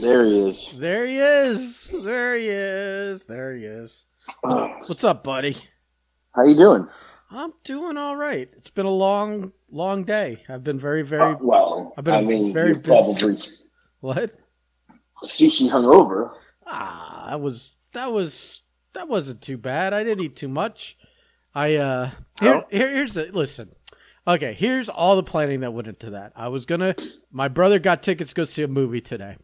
There he is. There he is. There he is. There he is. What's up, buddy? How you doing? I'm doing all right. It's been a long, long day. I've been very, very. Uh, well, I've been I mean, very busy. probably What? sushi hungover. Ah, that was that was that wasn't too bad. I didn't eat too much. I uh here, Oh. here here's the listen. Okay, here's all the planning that went into that. I was gonna my brother got tickets to go see a movie today.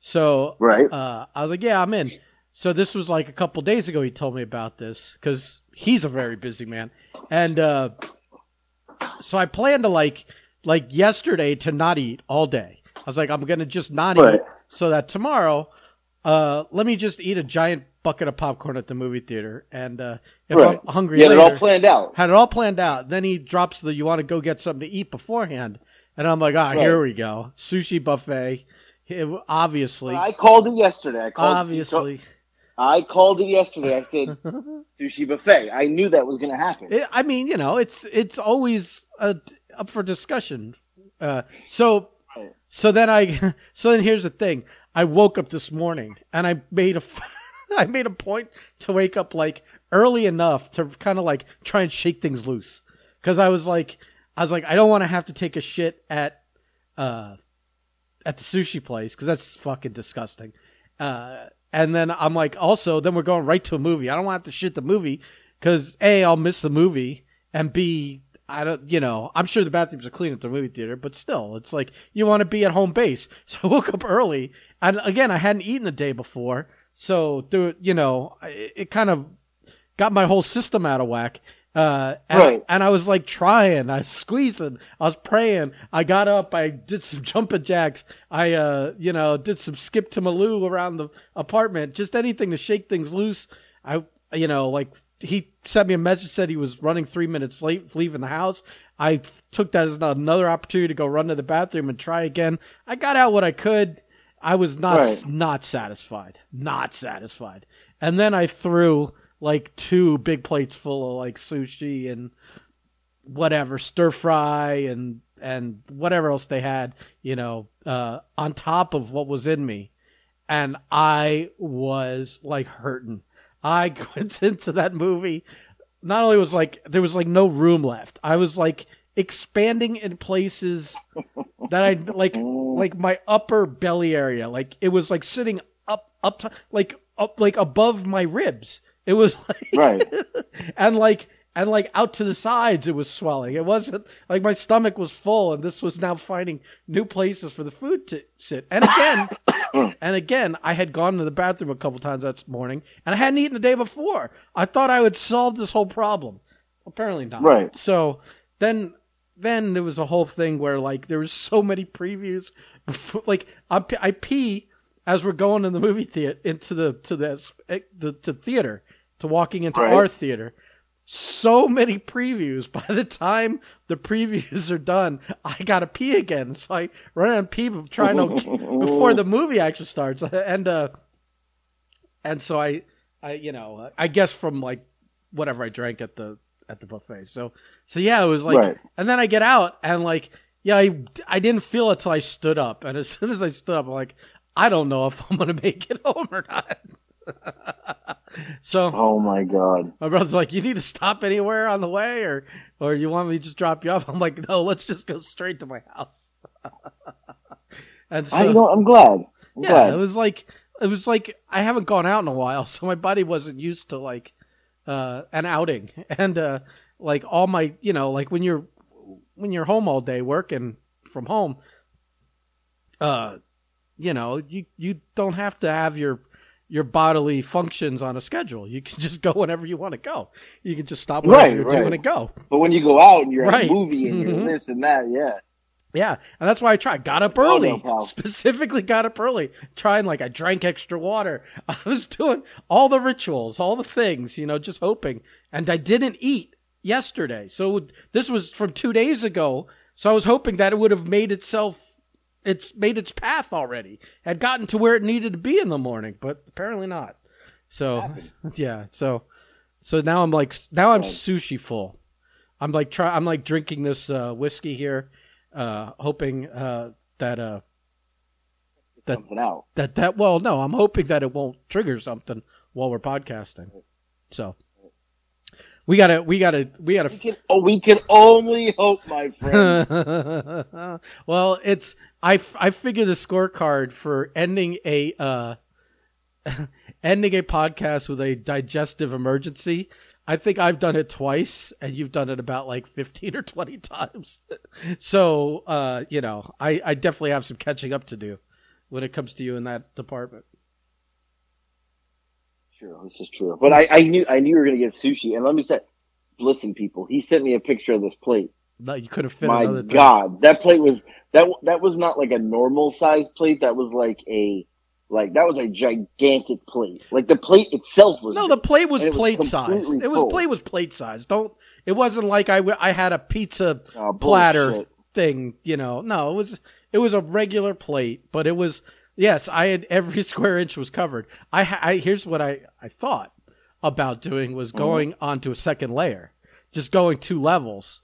So Right. uh I was like, Yeah, I'm in. So this was like a couple days ago he told me about this because he's a very busy man. And uh so I planned to like like yesterday to not eat all day. I was like, I'm gonna just not Right. eat so that tomorrow, uh, let me just eat a giant bucket of popcorn at the movie theater. And uh, if Right. I'm hungry yeah, had it all planned out. had it all planned out. Then he drops the "You want to go get something to eat beforehand," and I'm like, "Ah, here we go, sushi buffet." It- obviously, I called it yesterday. I called obviously, I called it yesterday. I said sushi buffet. I knew that was going to happen. It- I mean, you know, it's it's always uh, up for discussion. Uh, so so then I so then here's the thing. I woke up this morning and I made a I made a point to wake up like early enough to kind of like try and shake things loose because I was like I was like I don't want to have to take a shit at uh at the sushi place because that's fucking disgusting. Uh, and then I'm like, also, then we're going right to a movie. I don't want to shit the movie because a, I'll miss the movie, and b, I don't, you know, I'm sure the bathrooms are clean at the movie theater, but still, it's like you want to be at home base. So I woke up early, and again, I hadn't eaten the day before, so through, you know, it, it kind of got my whole system out of whack. Uh, and, Right. and I was like trying, I was squeezing, I was praying. I got up, I did some jumping jacks. I, uh, you know, did some skip to Maloo around the apartment, just anything to shake things loose. I, you know, like he sent me a message, said he was running three minutes late leaving the house. I took that as another opportunity to go run to the bathroom and try again. I got out what I could. I was not Right. not satisfied, not satisfied. And then I threw like two big plates full of like sushi and whatever stir fry and and whatever else they had, you know, uh, on top of what was in me, and I was like hurting. I went into that movie. Not only was like there was like no room left. I was like expanding in places that I like like my upper belly area. Like it was like sitting up up to, like up like above my ribs. It was like Right. and like and like out to the sides it was swelling. It wasn't like my stomach was full and this was now finding new places for the food to sit. And again and again I had gone to the bathroom a couple times that morning and I hadn't eaten the day before. I thought I would solve this whole problem. Apparently not. Right. So then then there was a whole thing where like there was so many previews before, like I pee as we're going in the movie theater into the to the, eh, the to theater to walking into Right. our theater. So many previews. By the time the previews are done i gotta pee again. So i run out and pee trying to before the movie actually starts. And uh and so i i you know i guess from like whatever i drank at the at the buffet. So so yeah it was like Right. and then i get out and like yeah i i didn't feel it till i stood up. And as soon as i stood up i'm like i don't know if i'm gonna make it home or not so Oh my god. my brother's like, "You need to stop anywhere on the way, or or you want me to just drop you off?" I'm like, "No, let's just go straight to my house." and so, I know, I'm glad. I'm yeah, glad. it was like it was like I haven't gone out in a while, so my body wasn't used to like uh, an outing, and uh, like all my, you know, like when you're when you're home all day working from home, uh, you know, you you don't have to have your your bodily functions on a schedule. You can just go whenever you want to go. You can just stop whatever Right, you're right. doing and go. but when you go out and you're at a movie and you're Mhm. this and that, yeah. Yeah, and that's why I tried. Got up Oh, early. no. Specifically got up early. Trying like I drank extra water. I was doing all the rituals, all the things, you know, just hoping. And I didn't eat yesterday. So this was from 2 days ago. So I was hoping that it would have made itself it's made its path already. Had gotten to where it needed to be in the morning, but apparently not. So yeah, so so now I'm like now I'm sushi full. I'm like try I'm like drinking this uh, whiskey here, uh, hoping uh, that uh, That- out. that that well, no, I'm hoping that it won't trigger something while we're podcasting. So we gotta, we gotta, we gotta We can, oh, we can only hope, my friend. well, it's I I figure the scorecard for ending a uh ending a podcast with a digestive emergency. I think I've done it twice, and you've done it about like fifteen or twenty times. so, uh, you know, I I definitely have some catching up to do when it comes to you in that department. Sure, this is true. But I, I knew I knew you were gonna get sushi, and let me say, listen, people. He sent me a picture of this plate. No, you could have fit My thing. God, that plate was that that was not like a normal size plate. That was like a like that was a gigantic plate. Like the plate itself was. No, the plate was it was plate size. completely It was plate was plate size. Don't. It wasn't like I, I had a pizza Oh, platter bullshit. thing. You know, no, it was it was a regular plate, but it was yes. I had every square inch was covered. I, I here's what I I thought about doing was Mm-hmm. going onto a second layer, just going two levels.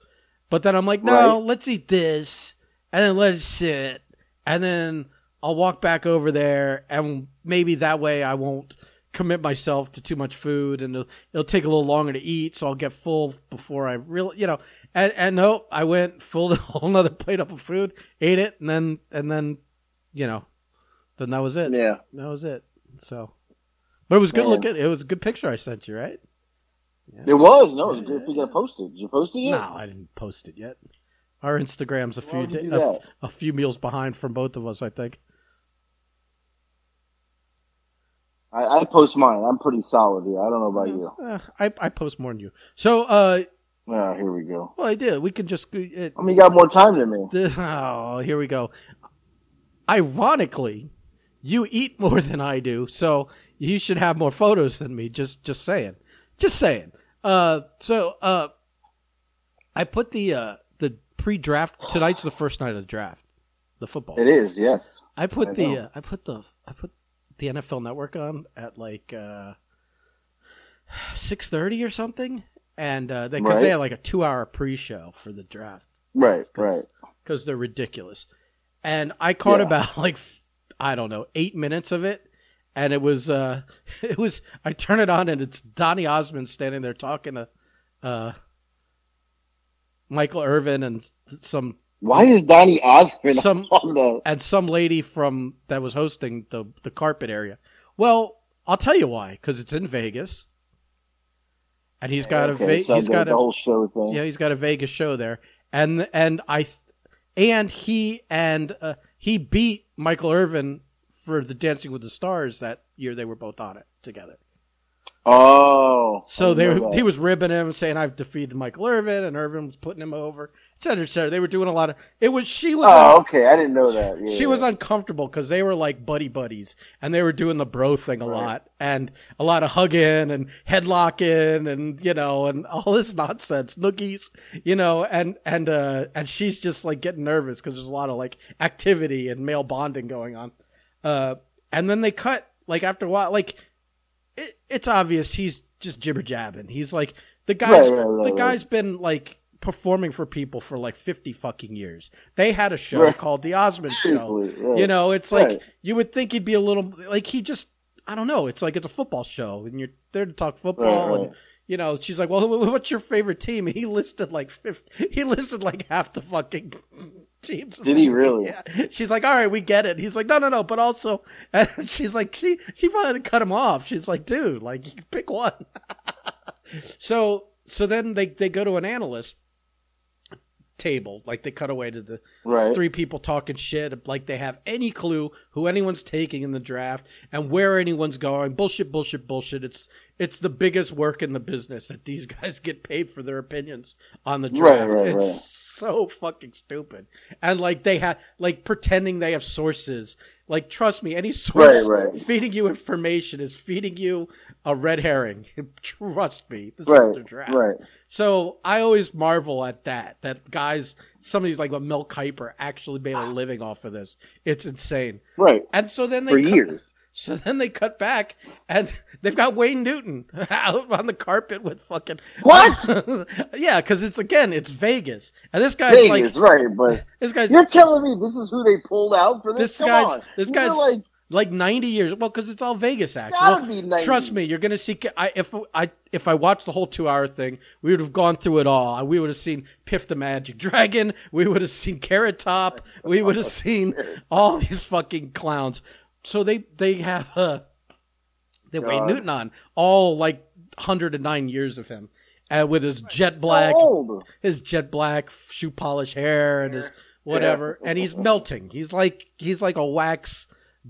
But then I'm like, no, Right. let's eat this and then let it sit, and then I'll walk back over there, and maybe that way I won't commit myself to too much food, and it'll, it'll take a little longer to eat, so I'll get full before I really, you know. And and no, I went full a whole another plate up of food, ate it, and then and then, you know, then that was it. Yeah, That was it. So, but it was good Man. looking. It was a good picture I sent you, right? It was. No, it was good. If we got posted, did you post it yet? No, I didn't post it yet. Our Instagram's a Why few would da- do a, a few meals behind from both of us, I think. I, I post mine. I'm pretty solid here. I don't know about you. Eh, I I post more than you. So, uh, Ah, here we go. well, I did. We can just it, I mean, you got more time than me. oh, here we go. Ironically, you eat more than I do, so you should have more photos than me. Just just saying, just saying. Uh, so uh, I put the uh the pre-draft tonight's the first night of the draft, the football. It is, yes. I put I the uh, I put the I put the NFL Network on at like uh, six thirty or something, and uh, they because Right. they had like a two hour pre show for the draft Right, right. because they're ridiculous, and I caught Yeah. about like I don't know eight minutes of it, and it was uh it was I turn it on and it's Donny Osmond standing there talking to uh Michael Irvin and some Why is Donny Osmond Some- on the? and some lady from that was hosting the the carpet area. Well, I'll tell you why. Because it's in Vegas, and he's got okay, a Ve- so he's got a whole show thing. yeah he's got a Vegas show there, and and I th- and he and uh, he beat Michael Irvin for the Dancing with the Stars that year. They were both on it together. Oh, So they were, he was ribbing him, saying I've defeated Michael Irvin, and Irvin was putting him over, et cetera, et cetera. They were doing a lot of it was she was Oh, okay. I didn't know that. Yeah. she was uncomfortable because they were like buddy buddies and they were doing the bro thing a Right. lot and a lot of hugging and headlocking and you know and all this nonsense noogies you know and and uh and she's just like getting nervous because there's a lot of like activity and male bonding going on uh and then they cut like after a while like it, it's obvious he's just jibber jabbing he's like the guy's Right, right, right, the guy's been like performing for people for like 50 fucking years. They had a show called the osmond show. Seriously, you know, it's like you would think he'd be a little like he just I don't know. It's like it's a football show and you're there to talk football and you know, she's like, "Well, what's your favorite team?" And he listed like 50, he listed like half the fucking Did he really? Yeah. She's like, "All right, we get it." He's like, "No, no, no, but also," and she's like, "She she probably cut him off." She's like, "Dude, like you pick one." so so then they they go to an analyst table, like they cut away to the right. three people talking shit like they have any clue who anyone's taking in the draft and where anyone's going bullshit bullshit bullshit it's it's the biggest work in the business that these guys get paid for their opinions on the draft right, it's right. so fucking stupid and like they have like pretending they have sources like trust me any source Right, right. feeding you information is feeding you a red herring trust me this is the draft Right. so I always marvel at that. That guys, somebody's like a Mel Kiper actually made a living off of this. It's insane. Right. And so then they For cut- years. So then they cut back and they've got Wayne Newton out on the carpet with fucking What? yeah, because it's again it's Vegas and this guy's Vegas, like right? But this guy's you're telling me this is who they pulled out for this? this Come guy's on. this are guy's like like 90 years well because it's all vegas Gotta Well, trust me you're gonna see I, if i if i watched the whole two hour thing we would have gone through it all we would have seen piff the magic dragon we would have seen carrot top we would have seen all these fucking clowns so they they have uh they Wayne God. Newton on all like 109 years of him uh, with his jet black so his jet black shoe polish hair and his whatever, and he's melting. He's like he's like a wax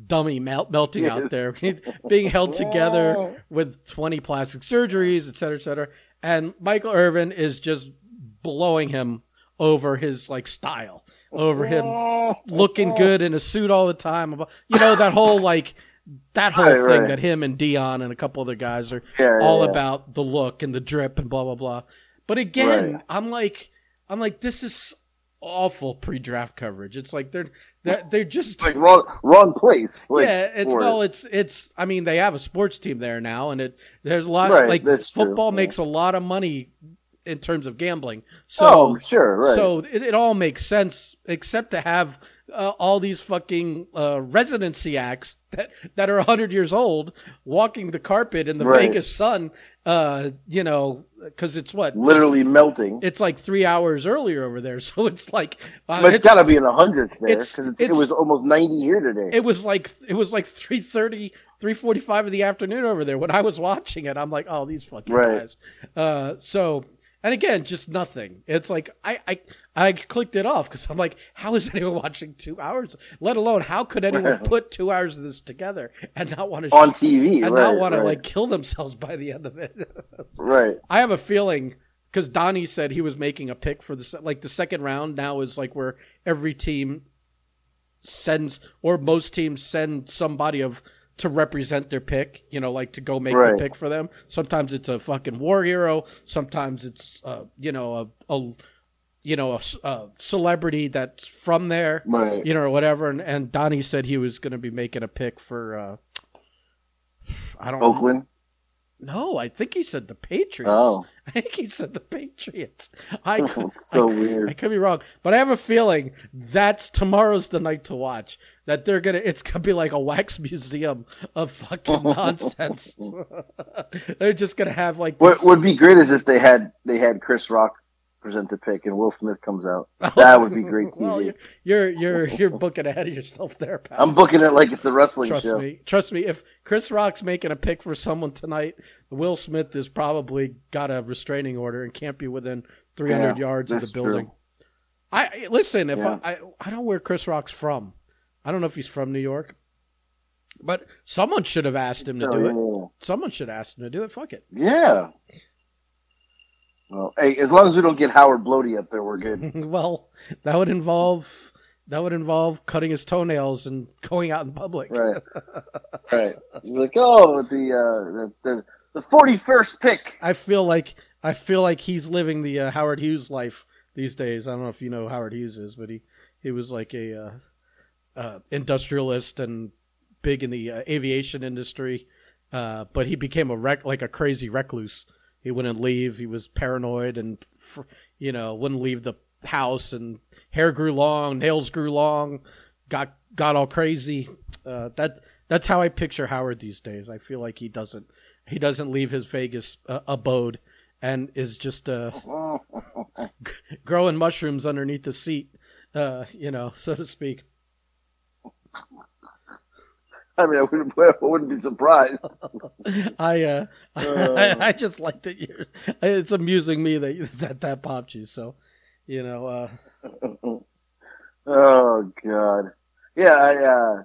dummy melt, melting out there, being held together with twenty plastic surgeries, et cetera, et cetera. And Michael Irvin is just blowing him over his like style, over him looking good in a suit all the time. You know that whole like that whole Right, thing right. that him and Deion and a couple other guys are Yeah, yeah, all yeah. about the look and the drip and blah blah blah. But again, Right. I'm like, I'm like, this is awful pre-draft coverage. It's like they're they're, they're just It's like wrong, wrong place. Like, yeah. It's for well, it. it's it's. I mean, they have a sports team there now, and it there's a lot Right, like that's true, football yeah. makes a lot of money in terms of gambling. So oh, sure, right. so it, it all makes sense, except to have uh, all these fucking uh, residency acts that that are hundred years old walking the carpet in the Right. Vegas sun. Uh, you know, because it's what literally melting. It's like three hours earlier over there, so it's like uh, but it's got to be in the hundreds there it's- because it was almost ninety here today. It was like it was like 3.30, 3.45 in the afternoon over there when I was watching it. I'm like, oh, these fucking Right. guys. Uh, so and again, just nothing. It's like I I I clicked it off because I'm like, how is anyone watching two hours? Let alone how could anyone put two hours of this together and not want to on TV, and right? not want to like kill themselves by the end of it? right. I have a feeling because Donny said he was making a pick for the like the second round. Now is like where every team sends or most teams send somebody of to represent their pick. You know, like to go make Right. the pick for them. Sometimes it's a fucking war hero. Sometimes it's uh, you know a, a you know a, a celebrity that's from there. Right. You know, or whatever. And, and Donny said he was going to be making a pick for. Uh, I don't know. Oakland. No, I think he said the Patriots. Oh. I think he said the Patriots. I could, So I, weird. I could be wrong, but I have a feeling that's tomorrow's the night to watch. That they're gonna, it's gonna be like a wax museum of fucking nonsense. they're just gonna have like What would be great is if they had they had Chris Rock present the pick and Will Smith comes out. That would be great TV. well, you're, you're you're booking ahead of yourself there, pal. I'm booking it like it's a wrestling Trust show. me, trust me. If Chris Rock's making a pick for someone tonight, Will Smith has probably got a restraining order and can't be within 300 Yeah, yards of the building. true. I listen. If Yeah. I, I I don't know where Chris Rock's from. I don't know if he's from New York, but someone should have asked him to So, do it. yeah. Someone should ask him to do it. Fuck it. Yeah. Well, hey, as long as we don't get Howard Bloody up there, we're good. well, that would involve that would involve cutting his toenails and going out in public. Right. right. You're like, oh, the uh, the the, the 41st pick. I feel like I feel like he's living the uh, Howard Hughes life these days. I don't know if you know who Howard Hughes is, but he he was like a uh, uh, industrialist and big in the uh, aviation industry. Uh, but he became a rec- like a crazy recluse. He wouldn't leave. He was paranoid and you know wouldn't leave the house. And hair grew long, nails grew long, got got all crazy. Uh, that that's how I picture Howard these days. I feel like he doesn't he doesn't leave his Vegas uh, abode and is just uh, g- growing mushrooms underneath the seat, uh, you know, so to speak. I mean, I wouldn't, I wouldn't be surprised. I uh, Uh. I, just like that you're. It's amusing me that that that popped you. So, you know, uh, oh God. Yeah, I, uh,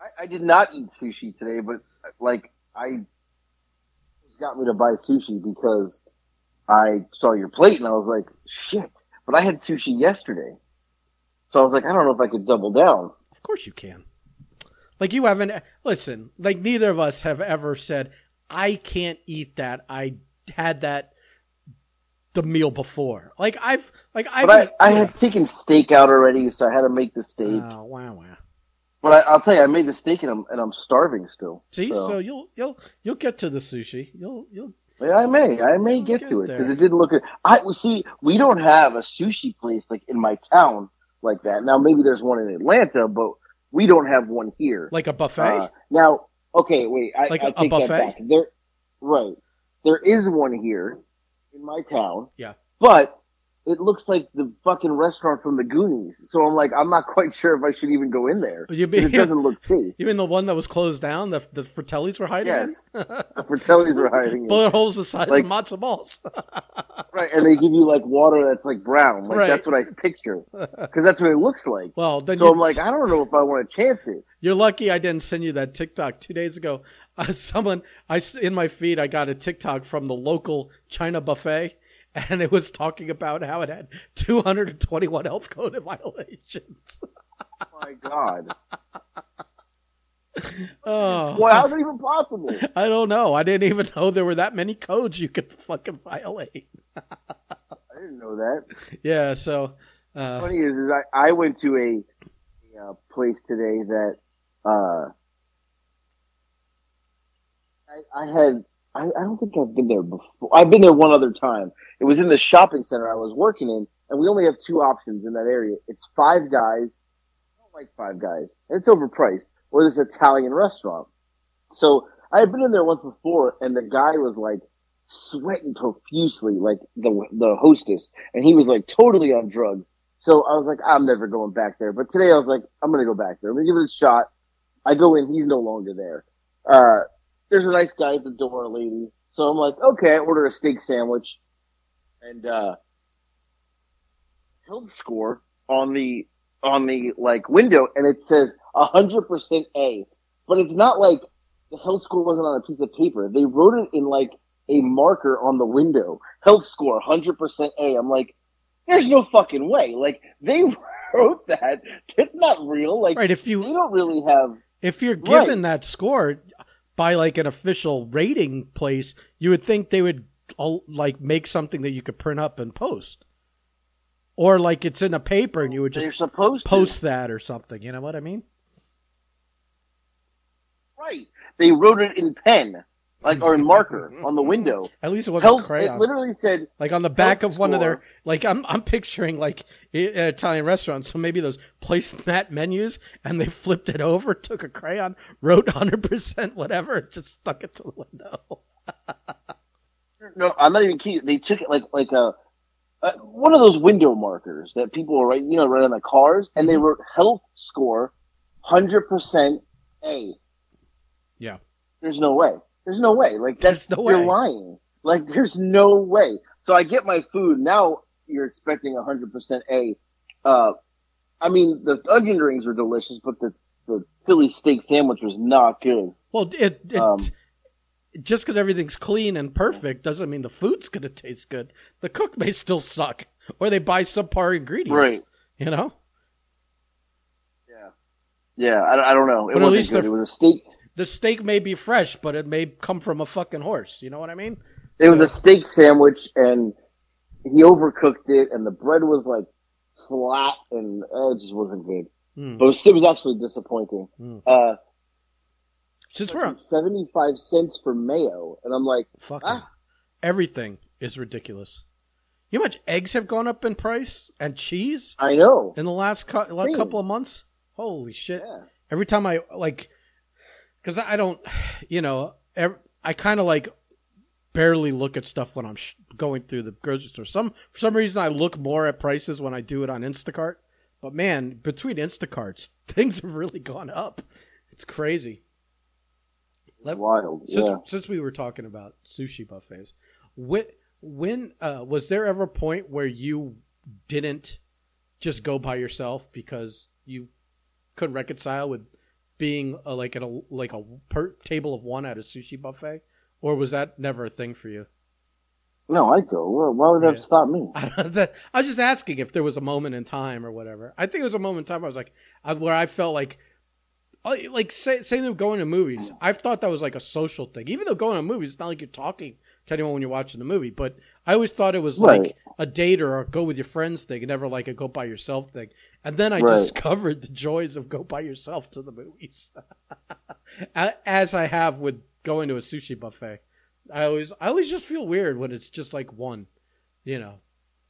I I did not eat sushi today, but like I it's got me to buy sushi because I saw your plate and I was like, shit. But I had sushi yesterday, so I was like, I don't know if I could double down. of course you can. Like you haven't listen. Like neither of us have ever said, "I can't eat that." I had that the meal before. Like I've like I've. But I, I had taken steak out already, so I had to make the steak. Oh wow wow. But I, I'll tell you, I made the steak and I'm and I'm starving still. See, so, So- you'll you'll you'll get to the sushi. You'll you'll Yeah, I may, I may get get to it because it didn't look. I see, we don't have a sushi place like in my town like that. Now maybe there's one in Atlanta, but we don't have one here. like a buffet. Uh, now, okay, wait, I, Like I a- buffet? that back. There, right, there is one here in my town. Yeah. but it looks like the fucking restaurant from the Goonies. So I'm like, I'm not quite sure if I should even go in there. you mean It doesn't look safe. you mean the one that was closed down? The the Fratellis were hiding Yes. in. The Fratellis are hiding it. Bullet holes the size Like- of matzo balls. Right, and they give you like water that's like brown. Like Right. that's what I picture because that's what it looks like. well, then So you, I'm like, I don't know if I want to chance it. You're lucky I didn't send you that TikTok two days ago. Uh, someone, I in my feed, I got a TikTok from the local China buffet, and it was talking about how it had 221 health code violations. Oh my God, Oh, well, how's it even possible? I don't know. I didn't even know there were that many codes you could fucking violate. I didn't know that. Yeah, so uh, funny is, is I, I went to a, a uh, place today that uh, I, I had. I, I don't think I've been there before. I've been there one other time. It was in the shopping center I was working in, and we only have two options in that area. It's Five Guys. I don't like Five Guys. And it's overpriced. Or this Italian restaurant. So I had been in there once before, and the guy was like sweating profusely, like the the hostess, and he was like totally on drugs. So I was like, I'm never going back there. But today I was like, I'm gonna go back there. I'm gonna give it a shot. I go in, he's no longer there. Uh, there's a nice guy at the door, a lady. So I'm like, okay, I order a steak sandwich, and uh, health score on the on the like window, and it says 100% A, but it's not like the health score wasn't on a piece of paper. They wrote it in like a marker on the window. Health score 100% A. I'm like, there's no fucking way. Like they wrote that. It's not real. Like right if they you don't really have. if you're Right. given that score by like an official rating place, you would think they would like make something that you could print up and post, or like it's in a paper and you would They're just supposed to. post that or something. You know what I mean? Right. They wrote it in pen, like or in marker mm-hmm. on the window. At least it wasn't Health. It literally said like on the back health of one of their like I'm I'm picturing like an uh, Italian restaurant. So maybe those placemat menus, and they flipped it over, took a crayon, wrote 100 percent whatever, and just stuck it to the window. No, I'm not even kidding. They took it like like a, a one of those window markers that people are right, you know, right on the cars, and they Mm-hmm. wrote health score, hundred percent A. Yeah. There's no way. There's no way. Like that's There's no you're way. lying. Like there's no way. So I get my food now. You're expecting hundred percent A. Uh, I mean the onion rings were delicious, but the the Philly steak sandwich was not good. Well, it, it Um, just because everything's clean and perfect doesn't mean the food's gonna taste good. The cook may still suck, or they buy subpar ingredients. Right. You know. Yeah. Yeah. I, I don't know. It But wasn't good. It was a steak. The steak may be fresh, but it may come from a fucking horse. You know what I mean? It was a steak sandwich, and he overcooked it, and the bread was like flat, and uh, it just wasn't good. Hmm. But it was, it was actually disappointing. Mm. Uh, Since we're on seventy-five cents for mayo, and I'm like, fucking Ah. everything is ridiculous. You know how much eggs have gone up in price and cheese I know. in the last, cou- last couple of months? Holy shit! Yeah. Every time I like, because I don't, you know, ev I kind of like barely look at stuff when I'm sh- going through the grocery store. Some for some reason I look more at prices when I do it on Instacart. But man, between Instacarts, things have really gone up. It's crazy. Let- Wild. Since yeah. since we were talking about sushi buffets, when when uh, was there ever a point where you didn't just go by yourself because you couldn't reconcile with being a, like at a like a per table of one at a sushi buffet, or was that never a thing for you? No, I go. Why would that Yeah. stop me? I was just asking if there was a moment in time or whatever. I think it was a moment in time. I was like, I, where I felt like like say, saying them going to movies. I've thought that was like a social thing. Even though going to movies, it's not like you're talking to anyone when you're watching the movie. But I always thought it was like a date or a go with your friends thing, and never like a go by yourself thing. And then I Right. discovered the joys of go by yourself to the movies, as I have with going to a sushi buffet. I always I always just feel weird when it's just like one, you know.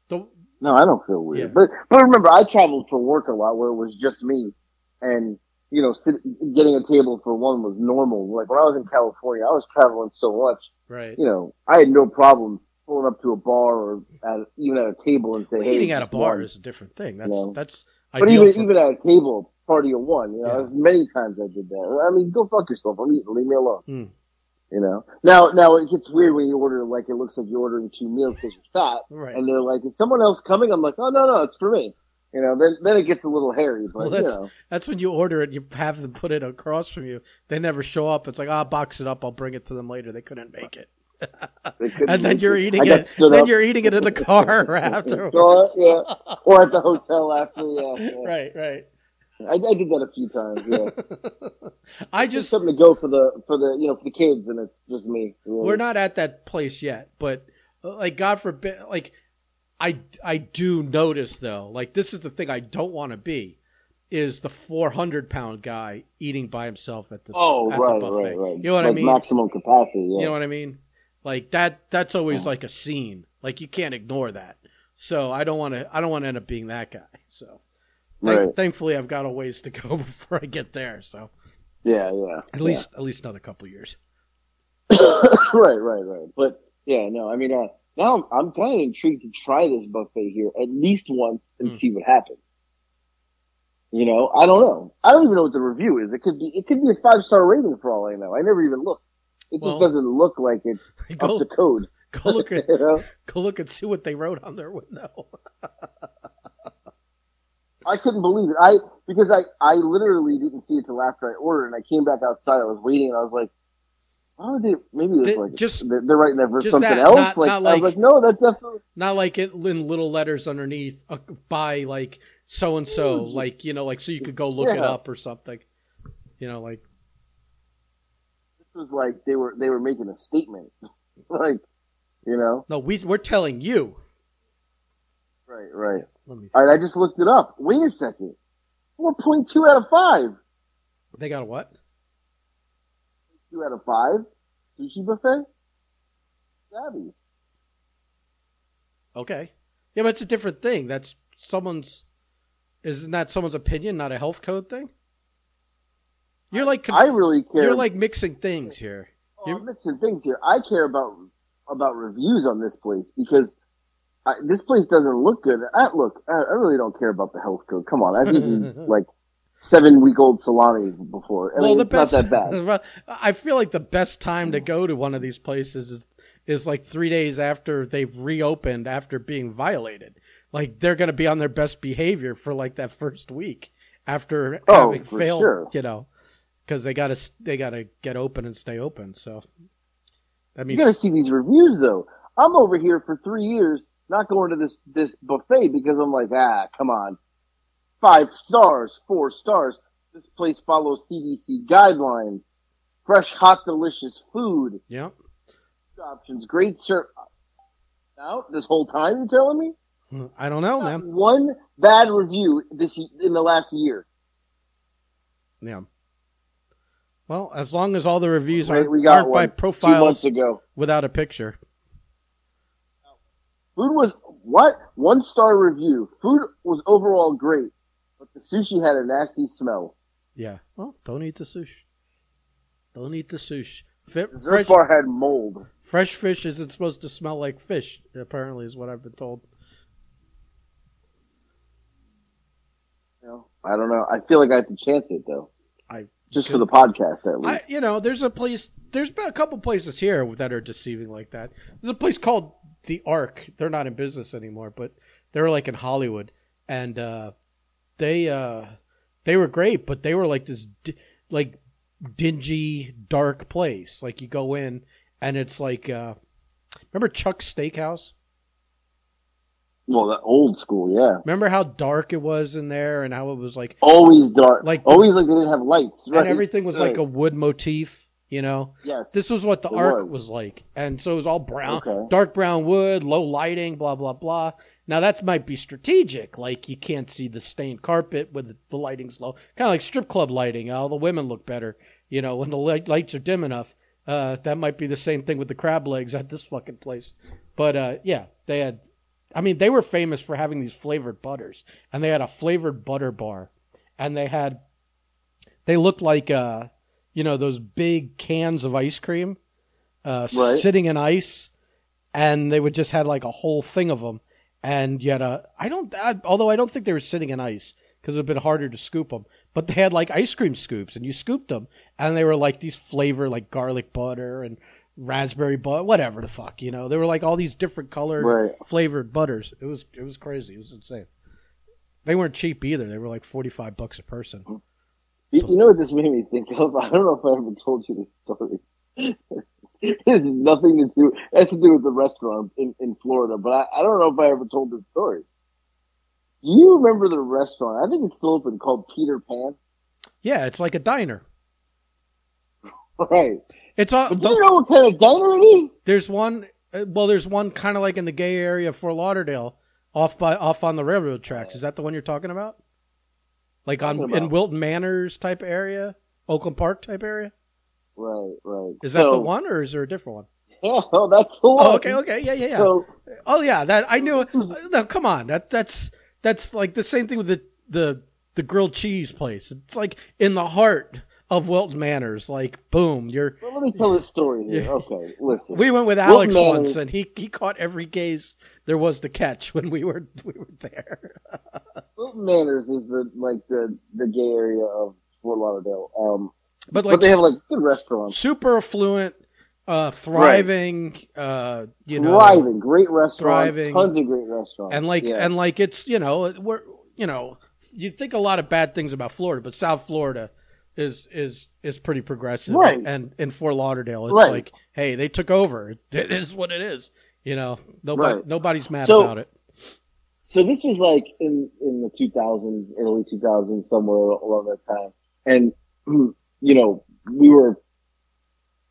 The, No, I don't feel weird. Yeah. But but remember, I traveled for work a lot where it was just me, and you know, sit, getting a table for one was normal. Like when I was in California, I was traveling so much. right. You know, I had no problem pulling up to a bar or at, even at a table and say, Well, "Hey, eating at a bar one." is a different thing. That's know. that's But even for- even at a table, party of one. You know, Yeah. many times I did that. I mean, go fuck yourself. I'm eating. Leave me alone. Hmm. You know. Now now it gets weird when you order like it looks like you're ordering two meals because you're fat, right. and they're like, "Is someone else coming?" I'm like, "Oh no no, it's for me." You know. Then then it gets a little hairy, but Well, you that's- know. That's when you order it. You have them put it across from you. They never show up. It's like, ah, box it up. I'll bring it to them later. They couldn't make it, and then you're eating it. Then up. you're eating it in the car after. Or, yeah, or at the hotel after. Yeah, yeah. Right, right. I, I did that a few times. Yeah, I just just something to go for the for the you know for the kids, and it's just me. we're not at that place yet, but like God forbid, like I I do notice though, like this is the thing I don't want to be, is the 400 pound guy eating by himself at the Oh at the right, buffet. right, right. You know what I mean? Maximum capacity. Yeah. You know what I mean? Like that that's always like a scene. Like you can't ignore that. So I don't want to I don't want to end up being that guy. So Right. thankfully I've got a ways to go before I get there. So Yeah, yeah. at least at least another couple years. right, right, right. But yeah, no, I mean, uh, now I'm, I'm kind of intrigued to try this buffet here at least once and Hmm. see what happens. You know, I don't know. I don't even know what the review is. It could be, it could be a five star rating for all I know. I never even looked. It Well- just doesn't look like it's Go up to code. go look at You know? go look and see what they wrote on their window. I couldn't believe it. I because I I literally didn't see it till after I ordered, and I came back outside. I was waiting, and I was like, "Why would they? Maybe it's like just- they're, they're writing that for something that, else." not- like, not I was like, "No, that's definitely." Not like it in little letters underneath uh, by like so and so, like you know, like so you could go look it up or something. You know, like was like they were they were making a statement, like you know. no, we we're telling you. Right, right. Let me. All right, I just looked it up. Wait a second. Four point two out of five. They got a what? Two out of five. Sushi buffet. Savvy. Okay. Yeah, but it's a different thing. That's someone's. Isn't that someone's opinion, not a health code thing? You're like conf- I really care. you're like mixing things here. Oh, I'm mixing things here. I care about about reviews on this place because I, this place doesn't look good. I, look, I, I really don't care about the health code. Come on, I've eaten like seven week old salami before. I well, mean, the it's best. not that bad. I feel like the best time to go to one of these places is is like three days after they've reopened after being violated. Like they're going to be on their best behavior for like that first week after Oh, having failed. sure. You know, because they got to they got to get open and stay open. So that You gotta see these reviews though. I'm over here for three years not going to this this buffet because I'm like, ah, come on, five stars, four stars. This place follows CDC guidelines. Fresh, hot, delicious food yeah. options, great service. Now, this whole time you're telling me I don't know, man. one bad review this in the last year. Yeah. Well, as long as all the reviews Wait, aren't, we got aren't by two months profiles ago. without a picture. Food was what one star review. Food was overall great, but the sushi had a nasty smell. Yeah. Well, don't eat the sushi. Don't eat the sushi. Fi- Dessert fresh, bar had mold. fresh fish isn't supposed to smell like fish. Apparently, is what I've been told. You know, I don't know. I feel like I have to chance it though, I just for the podcast at I, least. you know, there's a place. There's been a couple places here that are deceiving like that. There's a place called the Ark. They're not in business anymore, but they were like in Hollywood, and uh, they uh, they were great, but they were like this di- like dingy, dark place. Like you go in, and it's like uh, remember Chuck's Steakhouse. Well, the old school, yeah. Remember how dark it was in there and how it was like Always dark. Like always like they didn't have lights. Right? and everything was like a wood motif, you know? yes. This was what the Ark was. was like. And so it was all brown, Okay. dark brown wood, low lighting, blah, blah, blah. Now that might be strategic. Like you can't see the stained carpet with the, the lighting's low. Kind of like strip club lighting. All the women look better, you know, when the light, lights are dim enough. Uh, that might be the same thing with the crab legs at this fucking place. But uh, yeah, they had. I mean, they were famous for having these flavored butters, and they had a flavored butter bar, and they had. They looked like uh, you know, those big cans of ice cream, uh, Right. sitting in ice, and they would just had like a whole thing of them, and yet uh, I don't. I, although I don't think they were sitting in ice because it'd been harder to scoop them, but they had like ice cream scoops, and you scooped them, and they were like these flavor like garlic butter and raspberry butter, whatever the fuck, you know. There were like all these different colored Right. flavored butters. It was it was crazy. It was insane. They weren't cheap either. They were like forty five bucks a person. You, you know what this made me think of? I don't know if I ever told you this story. it has nothing to do. It has to do with the restaurant in, in Florida, but I, I don't know if I ever told this story. Do you remember the restaurant? I think it's still open called Peter Pan. Yeah, it's like a diner. Right. It's all. But do you know what kind of diner it is? There's one. uh, Well, there's one kind of like in the gay area of Fort Lauderdale, off by off on the railroad tracks. Is that the one you're talking about? Like on Talking in about. Wilton Manors type area, Oakland Park type area. Right, right. Is that So- the one, or is there a different one? Yeah, oh, that's the one. Oh, okay, okay, yeah, yeah, yeah. So, oh, yeah, that I knew. No, come on, that that's that's like the same thing with the the the grilled cheese place. It's like in the heart of Wilton Manors. Like, boom, you're. well, let me tell this story here. Okay, listen. We went with Wilton Alex Manors- once, and he he caught every gaze there was to catch when we were we were there. Wilton Manors is the like the the gay area of Fort Lauderdale. Um, But like but they have like good restaurants. super affluent, uh, thriving, uh, you know, thriving, great restaurants, thriving. tons of great restaurants, and like yeah. and like it's you know we're you know you think a lot of bad things about Florida, but South Florida is is is pretty progressive, Right. And in Fort Lauderdale, it's Right. like, hey, they took over. It is what it is. You know, nobody Right. nobody's mad So- about it. so this was like in in the 2000s, early 2000s, somewhere around that time, and you know we were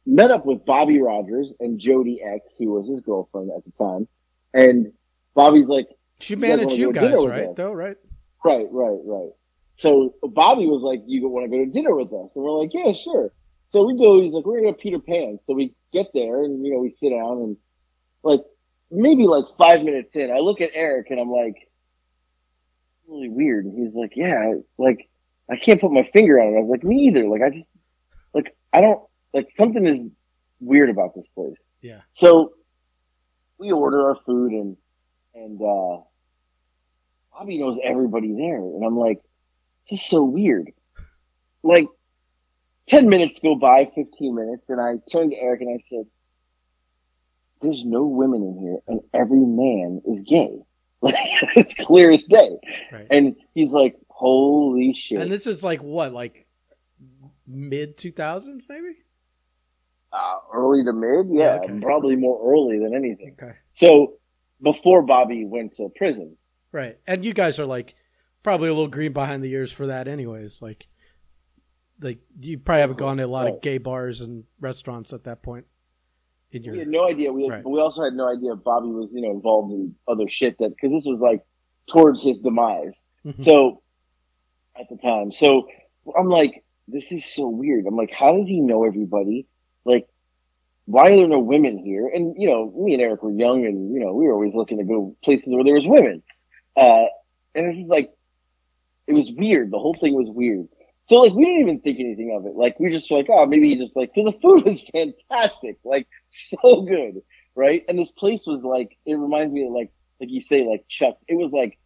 met up with Bobby Rogers and Jody X, who was his girlfriend at the time, and Bobby's like, She managed you go to guys, right? Though, right? Right, right, right. So Bobby was like, "You want to go to dinner with us?" And we're like, "Yeah, sure." So we go. He's like, "We're gonna go to Peter Pan." So we get there, and you know, we sit down, and like maybe like five minutes in, I look at Eric, and I'm like, "Really weird." And he's like, "Yeah, like I can't put my finger on it." I was like, "Me either." Like I just like I don't like something is weird about this place. Yeah. So we order our food, and and uh Bobby knows everybody there. And I'm like, this is so weird. Like, 10 minutes go by, 15 minutes, and I turned to Eric and I said, there's no women in here, and every man is gay. Like, it's clear as day. Right. And he's like, holy shit. And this is like what, like mid two thousands, maybe? uh, early to mid? Yeah, Yeah, okay. probably more early than anything. Okay. So, before Bobby went to prison. Right. And you guys are like probably a little green behind the ears for that anyways. Like like you probably haven't gone to a lot of gay bars and restaurants at that point in your We had no idea. We had, Right. we also had no idea Bobby was, you know, involved in other shit that because this was like towards his demise. Mhm. So at the time, so I'm like, this is so weird. I'm like, how does he know everybody? Like, why are there no women here? And you know, me and Eric were young, and you know, we were always looking to go places where there was women. Uh, and it's just like, it was weird. The whole thing was weird. So like, we didn't even think anything of it. Like, we just like, oh, maybe he just like, cause the food was fantastic, like so good, right? And this place was like, it reminds me of like, like you say, like Chuck. It was like,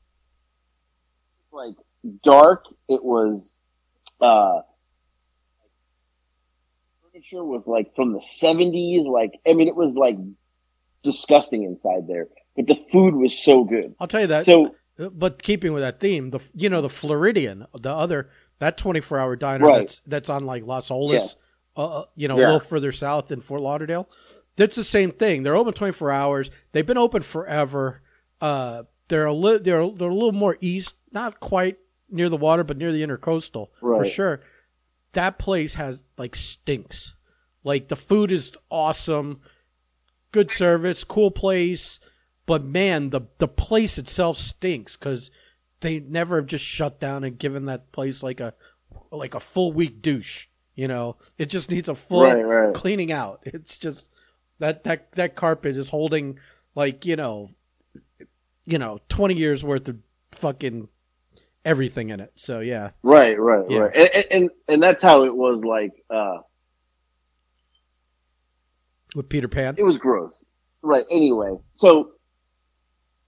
like dark. It was, uh, furniture was like from the seventies. Like, I mean, it was like disgusting inside there, but the food was so good. I'll tell you that. So but keeping with that theme, the you know the Floridian, the other that 24-hour diner Right. that's that's on like Las Olas, yes, uh, you know, a little further south in Fort Lauderdale. That's the same thing. They're open 24 hours. They've been open forever. Uh, they're a li- they're they're a little more east, not quite near the water, but near the intercoastal for sure. That place has like stinks. Like the food is awesome, good service, cool place, but man, the the place itself stinks because they never have just shut down and given that place like a like a full week douche. You know, it just needs a full Right, right. cleaning out. It's just that that that carpet is holding like you know, you know, twenty years worth of fucking everything in it. So yeah, Right, right, Yeah. right. And, and- and and that's how it was like uh with Peter Pan. it was gross. Right, anyway. So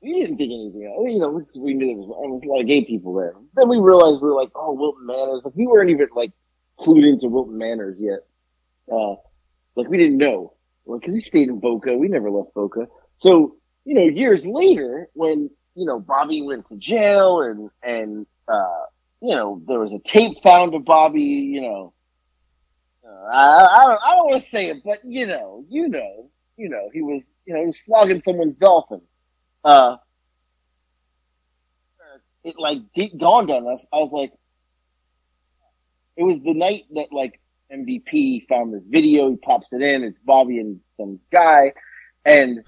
we didn't think anything of it. You know, we we knew there was, there was a lot of gay people there. Then we realized we were like, oh, Wilton Manors. Like, we weren't even like clued into Wilton Manors yet. Uh, like we didn't know. Like, cause we stayed in Boca. We never left Boca. So, you know, years later, when, you know, Bobby went to jail and, and, uh, you know, there was a tape found of Bobby, you know, uh, I, I don't, I don't want to say it, but you know, you know, you know, he was, you know, he was flogging someone's dolphin. Uh, it like dawned on us. I was like, it was the night that like MVP found this video. He pops it in. It's Bobby and some guy, and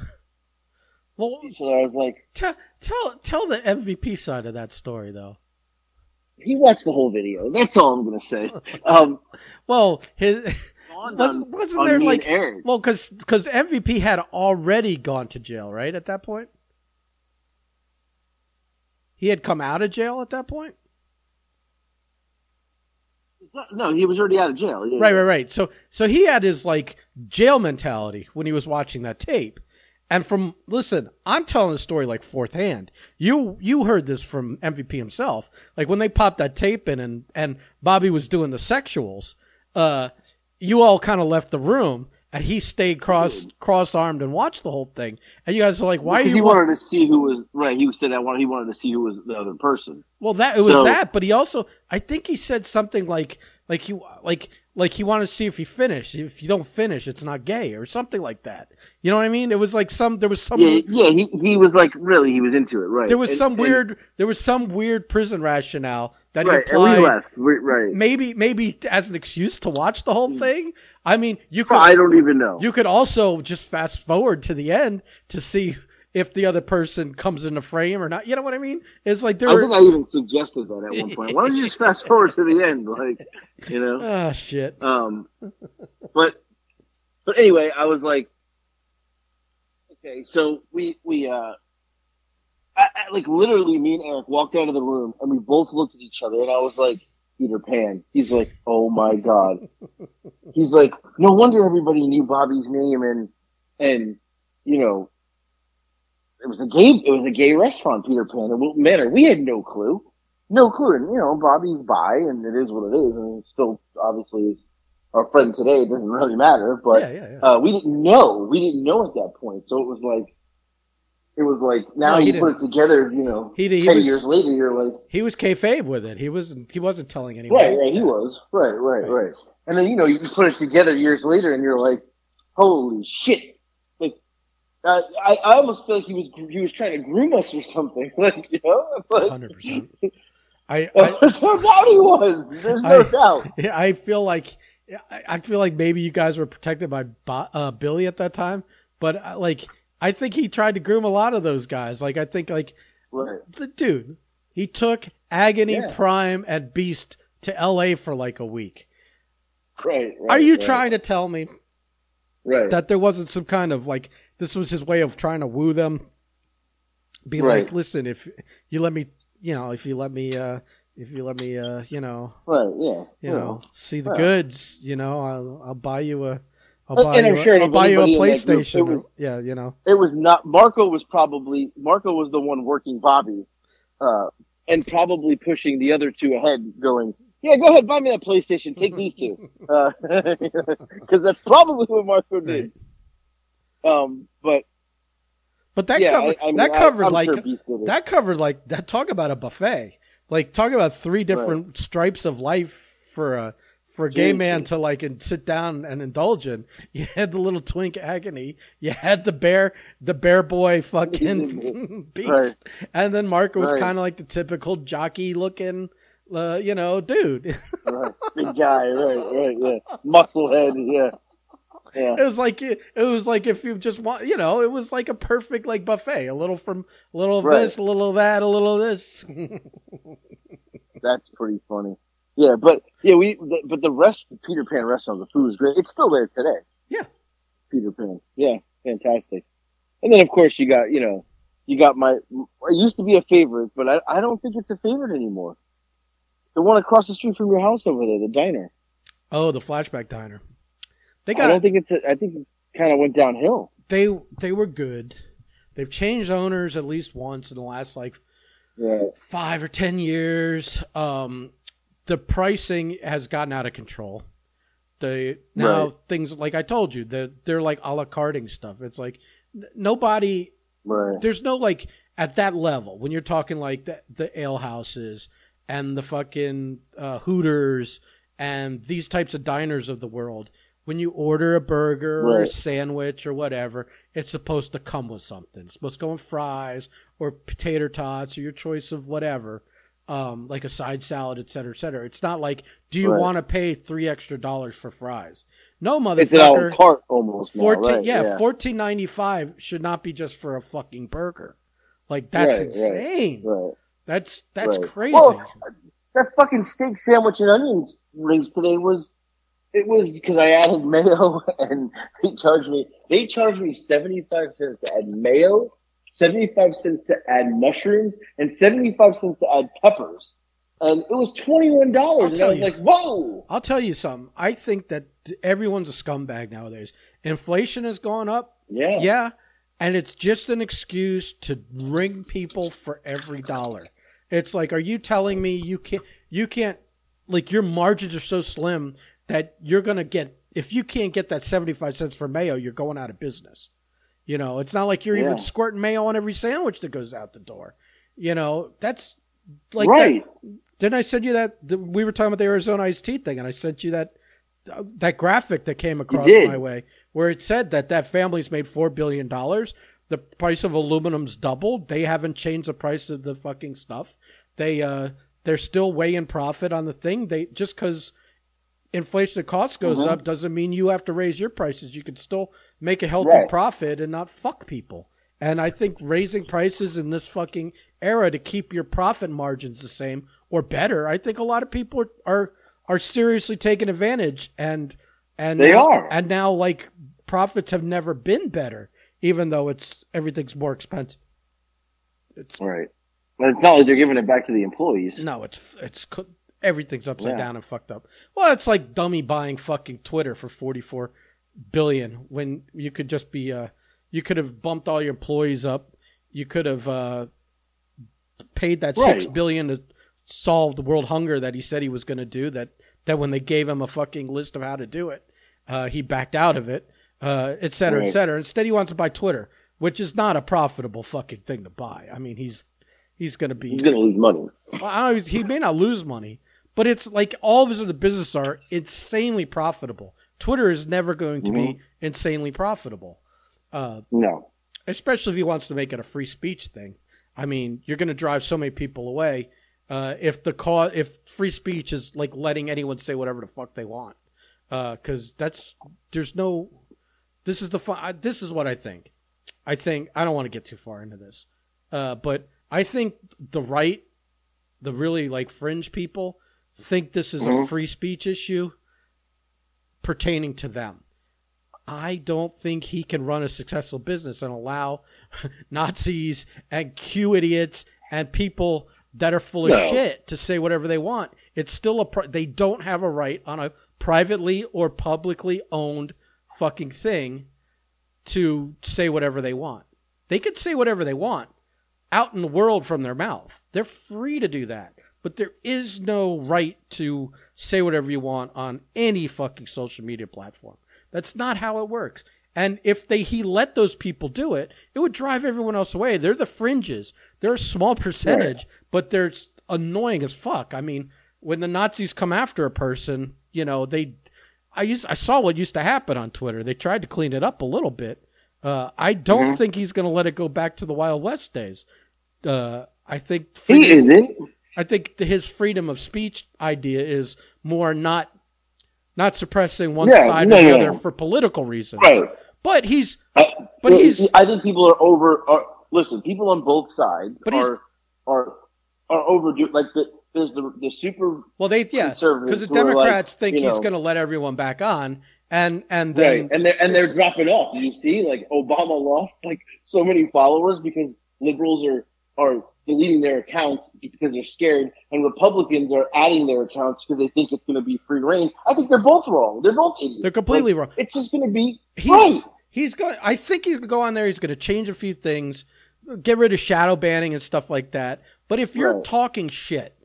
Well, so I was like, tell tell tell the MVP side of that story though. he watched the whole video. That's all I'm gonna say. Um, Well, his wasn't wasn't there like well because because MVP had already gone to jail right at that point. He had come out of jail at that point. no, he was already out of jail. Yeah, Right, right, right. So so he had his like jail mentality when he was watching that tape. And from listen, I'm telling the story like fourth hand. You you heard this from MVP himself. Like when they popped that tape in and and Bobby was doing the sexuals, uh you all kind of left the room and he stayed cross cross armed and watched the whole thing. And you guys are like, why Because you he wa- wanted to see who was right. He said that wanted he wanted to see who was the other person. Well, that it was So- that, but he also, I think he said something like, like he, like, like he wanted to see if he finished. If you don't finish, it's not gay, or something like that. You know what I mean? It was like some, there was some, Yeah, yeah. He he was like really he was into it. Right. there was And- some and- weird, there was some weird prison rationale that right. And applied. we left. We, right. Maybe, maybe as an excuse to watch the whole thing. I mean, you could, I don't even know. you could also just fast forward to the end to see if the other person comes into frame or not. You know what I mean? It's like there I were, think I even suggested that at one point. Why don't you just fast forward to the end, like you know? ah, shit. Um, but but anyway, I was like, okay, so we we uh, I, I, like literally, me and Eric walked out of the room and we both looked at each other, and I was like, Peter Pan. He's like, oh my god. He's like, no wonder everybody knew Bobby's name, and and you know. It was a gay. It was a gay restaurant, Peter Pan in Wilton Manor. We had no clue, no clue. And you know, Bobby's bi, and it is what it is. And still, obviously, is our friend today. It doesn't really matter, but yeah, yeah, yeah. uh, we didn't know. We didn't know at that point. So it was like, it was like now No, he you put it together. You know, He did- he ten was- years later, you're like, He was kayfabe with it. He wasn't. He wasn't telling anyone. right, right. He was right, right, right. And then you know you put it together years later, and you're like, holy shit! Like, I I almost feel like he was he was trying to groom us or something. Like you know, Hundred percent. I, I That's no doubt he was. There's no I- doubt. Yeah, I feel like I I feel like maybe you guys were protected by uh, Billy at that time, but uh, like I think he tried to groom a lot of those guys. Like I think like Right. the dude, he took Agony, Yeah. Prime, and Beast to L.A. for like a week. Right. right Are you right, trying to tell me Right. that there wasn't some kind of like this was his way of trying to woo them? Be like, listen, if you let me, you know, if you let me, uh, if you let me, uh, you know, right. Yeah. you know, see the goods. You know, I'll, I'll buy you a, I'll Uh, buy and you, I'm a, sure I'll buy you a that group, PlayStation. was- yeah, you know, it was not Marco was probably Marco was the one working Bobby, uh, and probably pushing the other two ahead, going, "Yeah, go ahead, buy me that PlayStation. Take these two, because that's probably what Marco did." Um, but but that yeah, covered I, I mean, that covered I'm like sure Beast did it. that covered like that. Talk about a buffet. Like talk about three different stripes of life for a for a gay man to like and sit down and indulge in. You had the little twink agony. You had the bear, the bear boy fucking beast, Right. and then Marco was Right. kind of like the typical jockey looking, uh, you know, dude. Right. Big guy, right, right, yeah. Muscle head, yeah. Yeah. It was like it was like if you just want, you know, it was like a perfect like buffet. A little from a little of Right. this, a little of that, a little of this. That's pretty funny. Yeah, but yeah, we the, but the rest Peter Pan restaurant, the food was great. It's still there today. Yeah. Peter Pan. Yeah, fantastic. And then of course you got you know you got my it used to be a favorite, but I I don't think it's a favorite anymore. The one across the street from your house over there, the diner. oh, the flashback diner. They got. I don't think it's a, I think it kind of went downhill. they they were good. They've changed owners at least once in the last like Yeah. five or ten years. Um, the pricing has gotten out of control. The now Right. things like I told you, they're, they're like a la carting stuff. It's like nobody Right. there's no like at that level when you're talking like the, the ale houses and the fucking uh, hooters and these types of diners of the world when you order a burger or a sandwich or whatever it's supposed to come with something it's supposed to go in fries or potato tots or your choice of whatever um, like a side salad et cetera et cetera it's not like do you Right. want to pay three extra dollars for fries no motherfucker. It's an a motherfucker la carte almost. Fourteen, right, yeah, fourteen ninety five should not be just for a fucking burger. Like that's Right, insane. Right. That's that's crazy. Well, that fucking steak sandwich and onion rings today was it was because I added mayo and they charged me they charged me seventy five cents to add mayo, seventy five cents to add mushrooms, and seventy five cents to add peppers. And it was twenty one I'll dollars. And I was you. like, Whoa I'll tell you something. I think that everyone's a scumbag nowadays. Inflation has gone up. Yeah. Yeah, and it's just an excuse to ring people for every dollar. It's like, are you telling me you can't? You can't. Like your margins are so slim that you're gonna get. If you can't get that seventy five cents for mayo, you're going out of business. You know, it's not like you're Yeah. even squirting mayo on every sandwich that goes out the door. You know, that's like right. that- didn't I send you that? the- We were talking about the Arizona iced tea thing, and I sent you that uh, that graphic that came across my way where it said that that family's made four billion dollars. The price of aluminum's doubled. They haven't changed the price of the fucking stuff. They uh they're still way in profit on the thing. They just because inflation of cost goes Mhm. up doesn't mean you have to raise your prices. You can still make a healthy Right. profit and not fuck people. And I think raising prices in this fucking era to keep your profit margins the same or better, I think a lot of people are are, are seriously taking advantage and and They now, are. and now like profits have never been better, even though it's everything's more expensive. It's Right. It's not like they're giving it back to the employees. no, it's it's everything's upside Yeah. down and fucked up. Well, it's like dummy buying fucking Twitter for forty four billion when you could just be uh you could have bumped all your employees up. You could have uh paid that six Right. billion to solve the world hunger that he said he was going to do. That that when they gave him a fucking list of how to do it, uh, he backed out of it, uh, et cetera, et cetera. Instead, he wants to buy Twitter, which is not a profitable fucking thing to buy. I mean, he's he's going to be He's gonna lose money. well, I don't know, he may not lose money, but it's like all of his other businesses are insanely profitable. Twitter is never going to be insanely profitable, uh, No. especially if he wants to make it a free speech thing. I mean, you're going to drive so many people away uh, if the cause, if free speech is like letting anyone say whatever the fuck they want, because that's there's no. This is the fun. I, this is what I think. I think I don't want to get too far into this, uh, but I think the right, the really like fringe people, think this is a Mhm. free speech issue pertaining to them. I don't think he can run a successful business and allow Nazis and Q idiots and people that are full of No. shit to say whatever they want. It's still a pri- they don't have a right on a privately or publicly owned fucking thing to say whatever they want. They could say whatever they want out in the world from their mouth. They're free to do that. But there is no right to say whatever you want on any fucking social media platform. That's not how it works. And if they he let those people do it, it would drive everyone else away. They're the fringes. They're a small percentage, but they're annoying as fuck. I mean, when the Nazis come after a person, you know, they. I used I saw what used to happen on Twitter. They tried to clean it up a little bit. Uh, I don't Mhm. think he's going to let it go back to the Wild West days. Uh, I think He isn't. I think the, his freedom of speech idea is more not not suppressing one Yeah, side no, or the other no. for political reasons. Right. But he's Uh, But he's- I think people are over. Are, listen, people on both sides But are are are overdue Like the there's the the super well they yeah because the are like, Democrats think you he's going to let everyone back on and and then right, and they're and they're dropping off. You see? Like Obama lost like so many followers because liberals are are deleting their accounts because they're scared, and Republicans are adding their accounts because they think it's going to be free reign. I think they're both wrong. They're both idiots. They're completely Like, wrong. It's just going to be he's right. he's going. I think he's going to go on there. He's going to change a few things, get rid of shadow banning and stuff like that. But if you're Right. talking shit,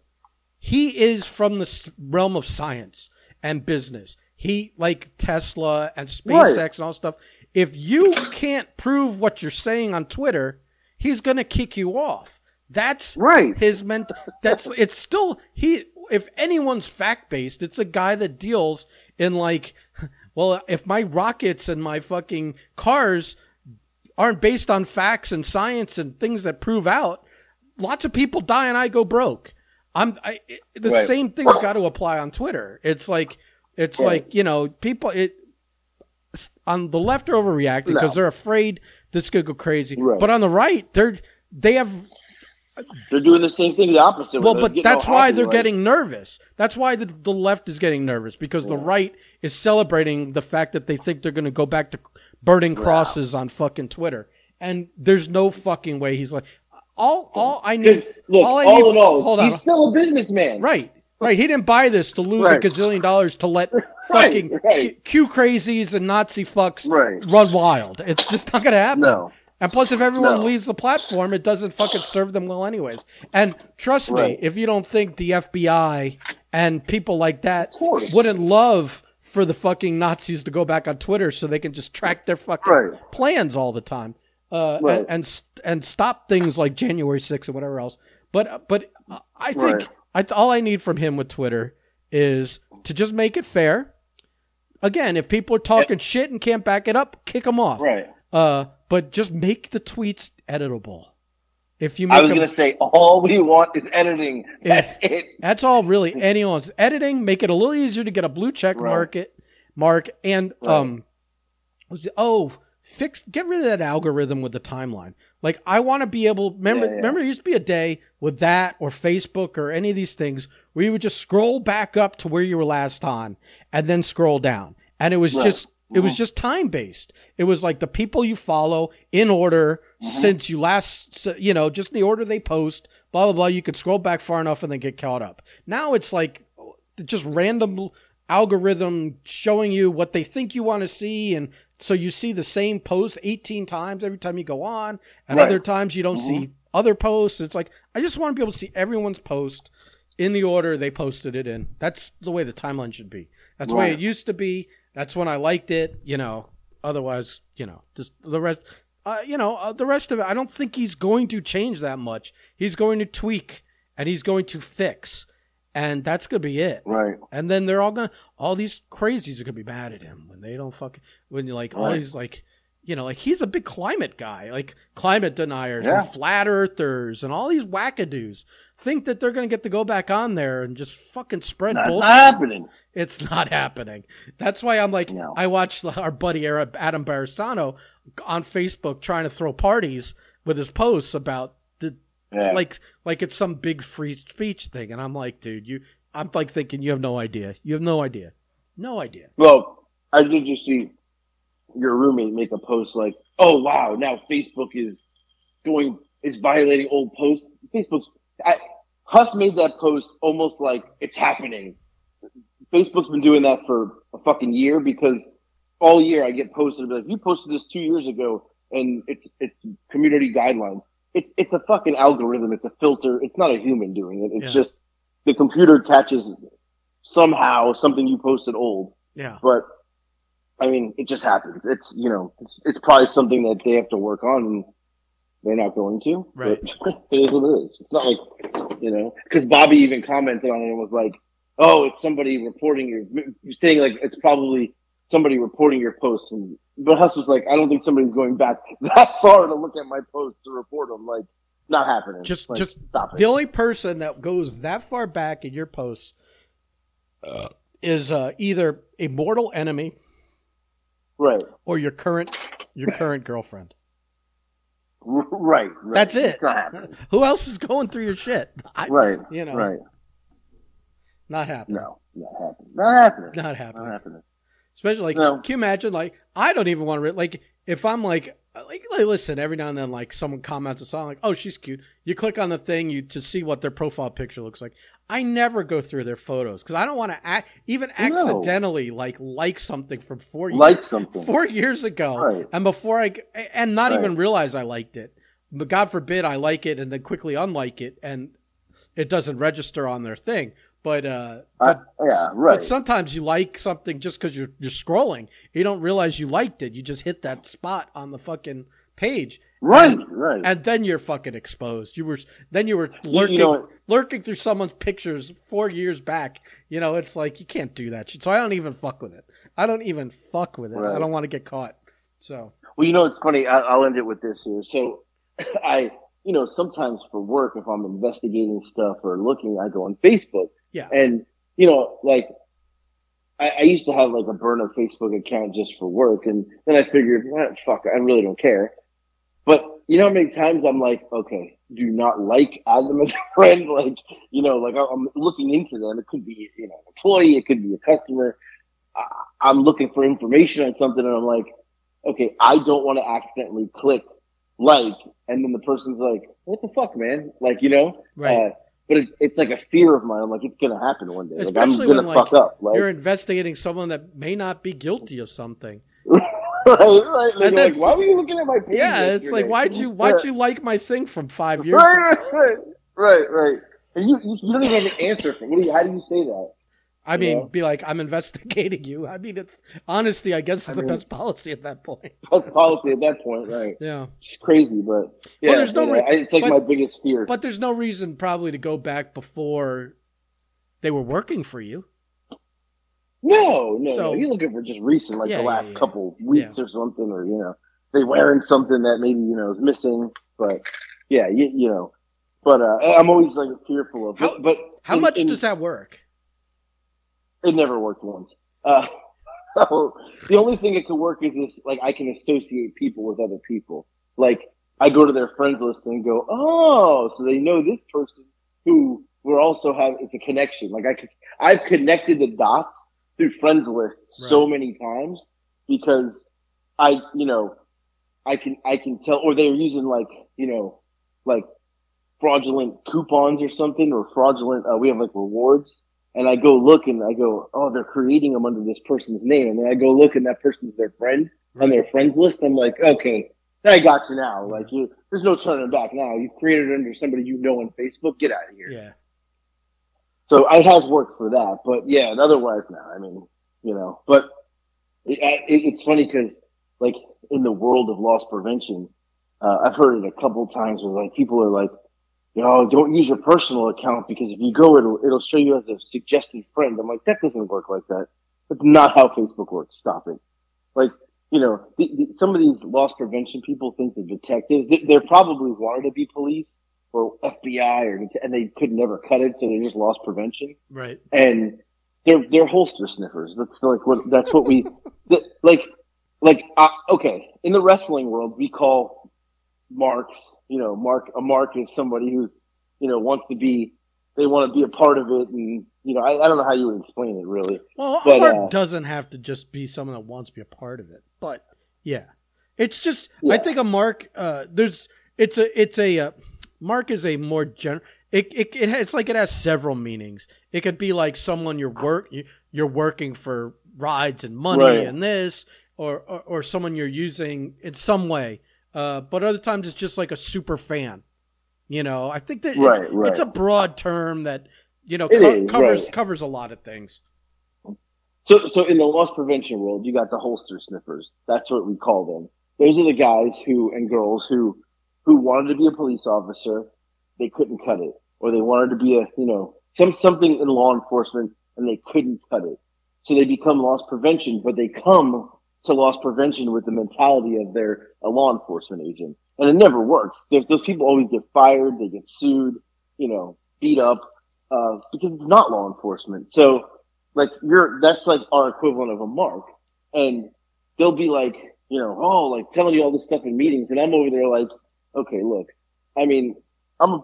he is from the realm of science and business. He like Tesla and SpaceX Right. and all stuff. If you can't prove what you're saying on Twitter, he's going to kick you off. That's Right. his ment. That's it's still he. If anyone's fact based, it's a guy that deals in like, well, if my rockets and my fucking cars aren't based on facts and science and things that prove out, lots of people die and I go broke. I'm I, it, the Right. same thing's got to apply on Twitter. It's like it's like you know people it on the left are overreacting No. because they're afraid this could go crazy. Right. But on the right, they're they have They're doing the same thing, the opposite. well, but that's why happy, they're like, getting nervous. That's why the, the left is getting nervous because the right is celebrating the fact that they think they're going to go back to burning crosses on fucking Twitter. And there's no fucking way he's like all all I need. Look, all all, need. in all, hold he's on. still a businessman. Right. Right. He didn't buy this to lose Right. a gazillion dollars to let fucking right. Q, Q crazies and Nazi fucks Right. run wild. It's just not going to happen. No. And plus, if everyone No. leaves the platform, it doesn't fucking serve them well, anyways. And trust me, if you don't think the FBI and people like that wouldn't love for the fucking Nazis to go back on Twitter so they can just track their fucking Right. plans all the time, uh, Right. and, and and stop things like January 6th or whatever else. But but I think Right. I all I need from him with Twitter is to just make it fair. Again, if people are talking shit and can't back it up, kick them off. Right. Uh, but just make the tweets editable. If you make I was going to say, all we want is editing. That's it. that's all really anyone's editing. Make it a little easier to get a blue check Right. mark it, mark and Right. um, oh, fix get rid of that algorithm with the timeline. Like I want to be able. Remember, Yeah, yeah. remember, there used to be a day with that or Facebook or any of these things where you would just scroll back up to where you were last on and then scroll down, and it was Right. just it was just time based. It was like the people you follow in order Mm-hmm. since you last, you know, just the order they post. Blah blah blah. You could scroll back far enough and then get caught up. Now it's like just random algorithm showing you what they think you want to see and so you see the same post 18 times every time you go on and Right. other times you don't see other posts it's like i just want to be able to see everyone's post in the order they posted it in that's the way the timeline should be that's the way it used to be that's when i liked it you know otherwise you know just the rest uh, you know uh, the rest of it i don't think he's going to change that much he's going to tweak and he's going to fix and that's going to be it Right. and then they're all gonna, all these crazies are gonna be mad at him when they don't fucking, when you're like, all Right. these like, you know, like he's a big climate guy, like climate deniers Yeah. and flat earthers and all these wackadoos think that they're gonna get to go back on there and just fucking spread That's bullshit. not happening. It's not happening. That's why I'm like, No. I watched our buddy Adam Barisano on Facebook trying to throw parties with his posts about the Yeah. like like it's some big free speech thing and i'm like dude you i'm like thinking you have no idea you have no idea no idea Well, I did just see your roommate make a post like, "Oh wow, now Facebook is going is violating old posts." Facebook's I, Huss made that post almost like it's happening. Facebook's been doing that for a fucking year because all year I get posted like, "You posted this two years ago," and it's it's community guidelines. It's it's a fucking algorithm. It's a filter. It's not a human doing it. It's Yeah. just the computer catches somehow something you posted old yeah but I mean, it just happens. It's you know, it's, it's probably something that they have to work on, and they're not going to. Right. It is what it is. It's not like you know, because Bobby even commented on it and was like, oh, it's somebody reporting your, you're saying like it's probably somebody reporting your posts. And but Huss was like, I don't think somebody's going back that far to look at my posts to report them. Like, not happening. Just, Like, just stop it. the only person that goes that far back in your posts uh, is uh, either a mortal enemy right, or your current your current girlfriend. Right, right. That's it. It's not happening. Who else is going through your shit? I, Right, You know, right. Not happening. No, not happening. Not happening. Not happening. Not happening. Especially like, No. can you imagine? Like, I don't even want to re- like if I'm like, like, like, listen, every now and then, like someone comments a song, like, oh, she's cute. You click on the thing you to see what their profile picture looks like. I never go through their photos because I don't want to act, even No. accidentally like like something from four years Like something. four years ago, Right. and before I and not Right. even realize I liked it. But God forbid I like it and then quickly unlike it, and it doesn't register on their thing. But uh, I- but yeah, right. but sometimes you like something just because you're you're scrolling. You don't realize you liked it. You just hit that spot on the fucking page, right, and- right. and then you're fucking exposed. You were then you were lurking you know lurking through someone's pictures four years back. You know, it's like you can't do that shit. So I don't even fuck with it. I don't even fuck with it. I don't want to get caught. So Well, you know, it's funny. I, I'll end it with this here. So, I, you know, sometimes for work, if I'm investigating stuff or looking, I go on Facebook. Yeah. And, you know, like, I, I used to have like a burner Facebook account just for work. And then I figured, eh, fuck, I really don't care. But you know how many times I'm like, okay, do not like, add them as a friend. Like, you know, like I'm looking into them. It could be, you know, an employee. It could be a customer. I'm looking for information on something and I'm like, okay, I don't want to accidentally click like, and then the person's like, what the fuck, man? Like, you know, Right. Uh, but it, it's like a fear of mine. I'm like, it's going to happen one day. Like, Especially I'm going when, to like, fuck up. Like, you're investigating someone that may not be guilty of something. right, right. Like, like, why were you looking at my page? Yeah, it's like why'd you why'd you like my thing from five years Right, ago? right, right, right, right. And you, you, you don't even have an answer for. What do you, how do you say that? I mean, Yeah. be like, I'm investigating you. I mean, it's honesty. I guess is I the mean- best policy at that point. That's policy at that point, right? Yeah, It's crazy, but yeah, there's no re- it's like but- my biggest fear. but there's no reason probably to go back before they were working for you. No, no, So- no. You're looking for just recent, like Yeah, the last yeah. couple weeks or something, or you know, they wearing something that maybe you know is missing. But yeah, you, you know, but uh, I'm always like fearful of. How- But, but How in- much in- does that work? It never worked once. Uh, so the only thing it could work is this, like I can associate people with other people. Like I go to their friends list and go, oh, so they know this person who we're also have, it's a connection. Like I could, I've connected the dots through friends list so many times because I, you know, I can, I can tell, or they're using like, you know, like fraudulent coupons or something or fraudulent, uh, we have like rewards and I go look and I go, oh, they're creating them under this person's name. And then I go look and that person's their friend on their friends list. I'm like, okay, I got you now. Like you, there's no turning back now. You've created it under somebody you know on Facebook. Get out of here. Yeah, So it has worked for that, but yeah, and otherwise now, I mean, you know, but it, it, it's funny because like in the world of loss prevention, uh, I've heard it a couple times where like people are like, you know, don't use your personal account because if you go, it'll, it'll show you as a suggested friend. I'm like, that doesn't work like that. That's not how Facebook works. Stop it. Like, you know, the, the, some of these loss prevention people think they're detectives. They, they're probably wanted to be police or FBI or, and they could never cut it. So they're just loss prevention right. and they're they're holster sniffers. That's like what that's what we the, like like uh, okay in the wrestling world we call marks. You know, mark a mark is somebody who's you know wants to be they want to be a part of it, and you know I, I don't know how you would explain it really. Well, But, art uh, doesn't have to just be someone that wants to be a part of it, but yeah, it's just Yeah. I think a mark. Uh, there's it's a it's a uh, mark is a more general. It, it, it it's like it has several meanings. It could be like someone you're work you- you're working for rides and money Right. and this, or, or or someone you're using in some way. Uh, but other times it's just like a super fan. You know, I think that it's, Right, right. it's a broad term that you know co- is, covers right. covers a lot of things. So so in the loss prevention world, you got the holster sniffers. That's what we call them. Those are the guys who and girls who who wanted to be a police officer, they couldn't cut it, or they wanted to be a you know some something in law enforcement and they couldn't cut it. So they become loss prevention, but they come to loss prevention with the mentality of they're a law enforcement agent. And it never works. There's, those people always get fired, they get sued, you know, beat up, uh, because it's not law enforcement. So, like, you're, that's like our equivalent of a mark. And they'll be like, you know, oh, like telling you all this stuff in meetings. And I'm over there like, okay, look, I mean, I'm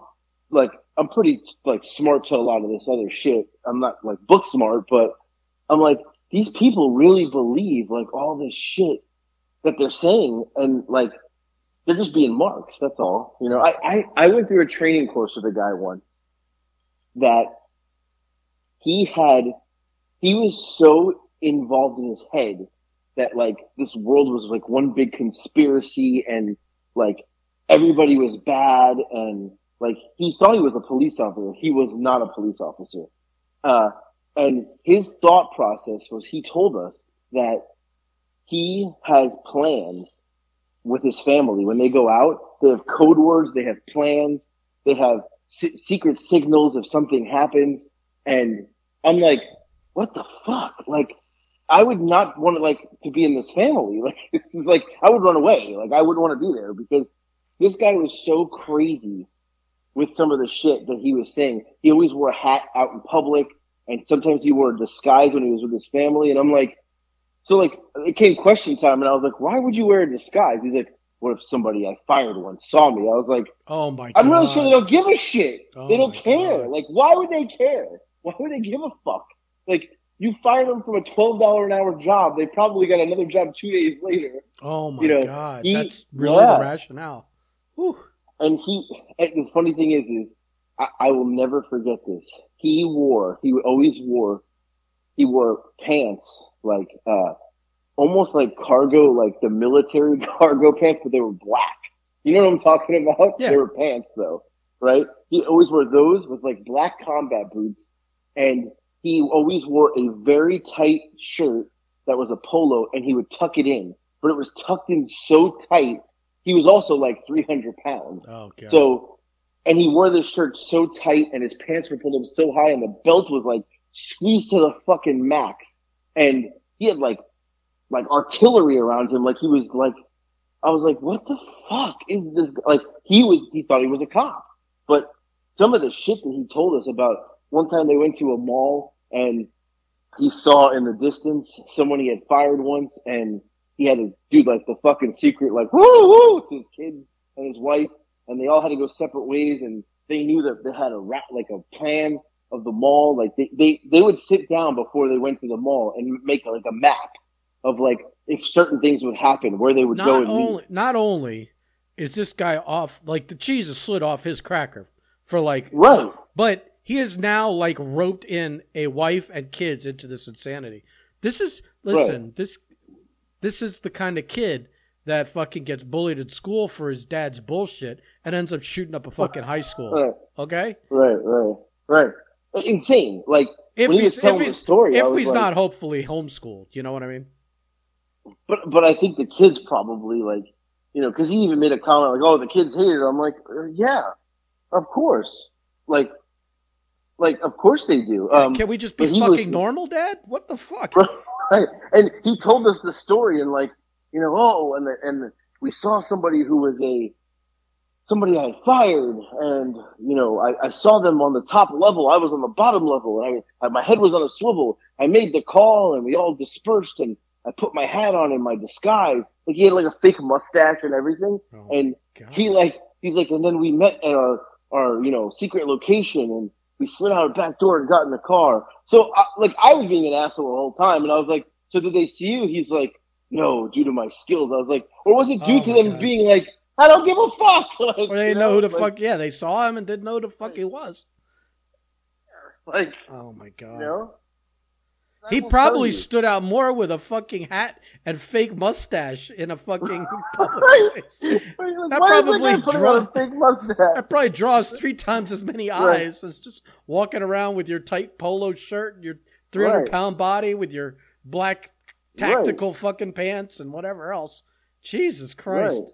like, I'm pretty like smart to a lot of this other shit. I'm not like book smart, but I'm like, these people really believe like all this shit that they're saying and like they're just being marks. That's all. You know, I, I, I went through a training course with a guy once that he had, he was so involved in his head that like this world was like one big conspiracy and like everybody was bad and like he thought he was a police officer. He was not a police officer. Uh, and his thought process was he told us that he has plans with his family. When they go out, they have code words, they have plans, they have secret signals if something happens. And I'm like, what the fuck? Like, I would not want to like to be in this family. Like, this is like, I would run away. Like, I wouldn't want to be there because this guy was so crazy with some of the shit that he was saying. He always wore a hat out in public and sometimes he wore a disguise when he was with his family. And I'm like, so like it came question time, and I was like, why would you wear a disguise? He's like, what if somebody I fired once saw me? I was like, oh my, God. I'm really sure they don't give a shit. Oh they don't care. God. Like, why would they care? Why would they give a fuck? Like, you fired them from a twelve dollar an hour job. They probably got another job two days later. Oh my you know, God, he- that's really yeah. the rationale. Whew. And he, and the funny thing is, is I, I will never forget this. He wore, he always wore, he wore pants like, uh, almost like cargo, like the military cargo pants, but they were black. You know what I'm talking about? Yeah. They were pants though, right? He always wore those with like black combat boots and he always wore a very tight shirt that was a polo and he would tuck it in, but it was tucked in so tight. He was also like 300 pounds. Oh God. So, and he wore this shirt so tight and his pants were pulled up so high and the belt was like squeezed to the fucking max. And he had like, like artillery around him. Like he was like, I was like, what the fuck is this? Like he was, he thought he was a cop, but some of the shit that he told us about one time they went to a mall and he saw in the distance someone he had fired once and he had to do like the fucking secret like woo woo to his kids and his wife and they all had to go separate ways and they knew that they had a rat like a plan of the mall. Like they, they they would sit down before they went to the mall and make like a map of like if certain things would happen where they would go not and meet. only not only is this guy off like the cheese is slid off his cracker for like right. but he is now like roped in a wife and kids into this insanity. This is listen this this is the kind of kid that fucking gets bullied at school for his dad's bullshit and ends up shooting up a fucking high school right okay right right right insane like if when he was he's if telling the he's story, if he's like- not hopefully homeschooled you know what i mean But but I think the kids probably like you know because he even made a comment like oh the kids hate it. I'm like uh, yeah, of course. Like like of course they do. Um, can we just be fucking was- normal dad what the fuck right. And he told us the story and like you know oh and the, and we saw somebody who was a somebody I fired and you know I, I saw them on the top level. I was on the bottom level and I, I my head was on a swivel. I made the call and we all dispersed and I put my hat on in my disguise. Like he had like a fake mustache and everything. Oh, And God. he like he's like and then we met at our our you know secret location and we slid out a back door and got in the car. So I, like I was being an asshole the whole time and I was like, so did they see you? He's like, no, due to my skills. I was like, or was it due Oh to them God. being like, I don't give a fuck. Like, or they you know who the like, fuck yeah they saw him and didn't know who the fuck he was Like oh my god you know. He probably stood out more with a fucking hat and fake mustache in a fucking public Right. place. Like, That probably draw- a. That probably draws three times as many Right. eyes as just walking around with your tight polo shirt and your 300 Right. pound body with your black tactical fucking pants and whatever else. Jesus Christ. Right.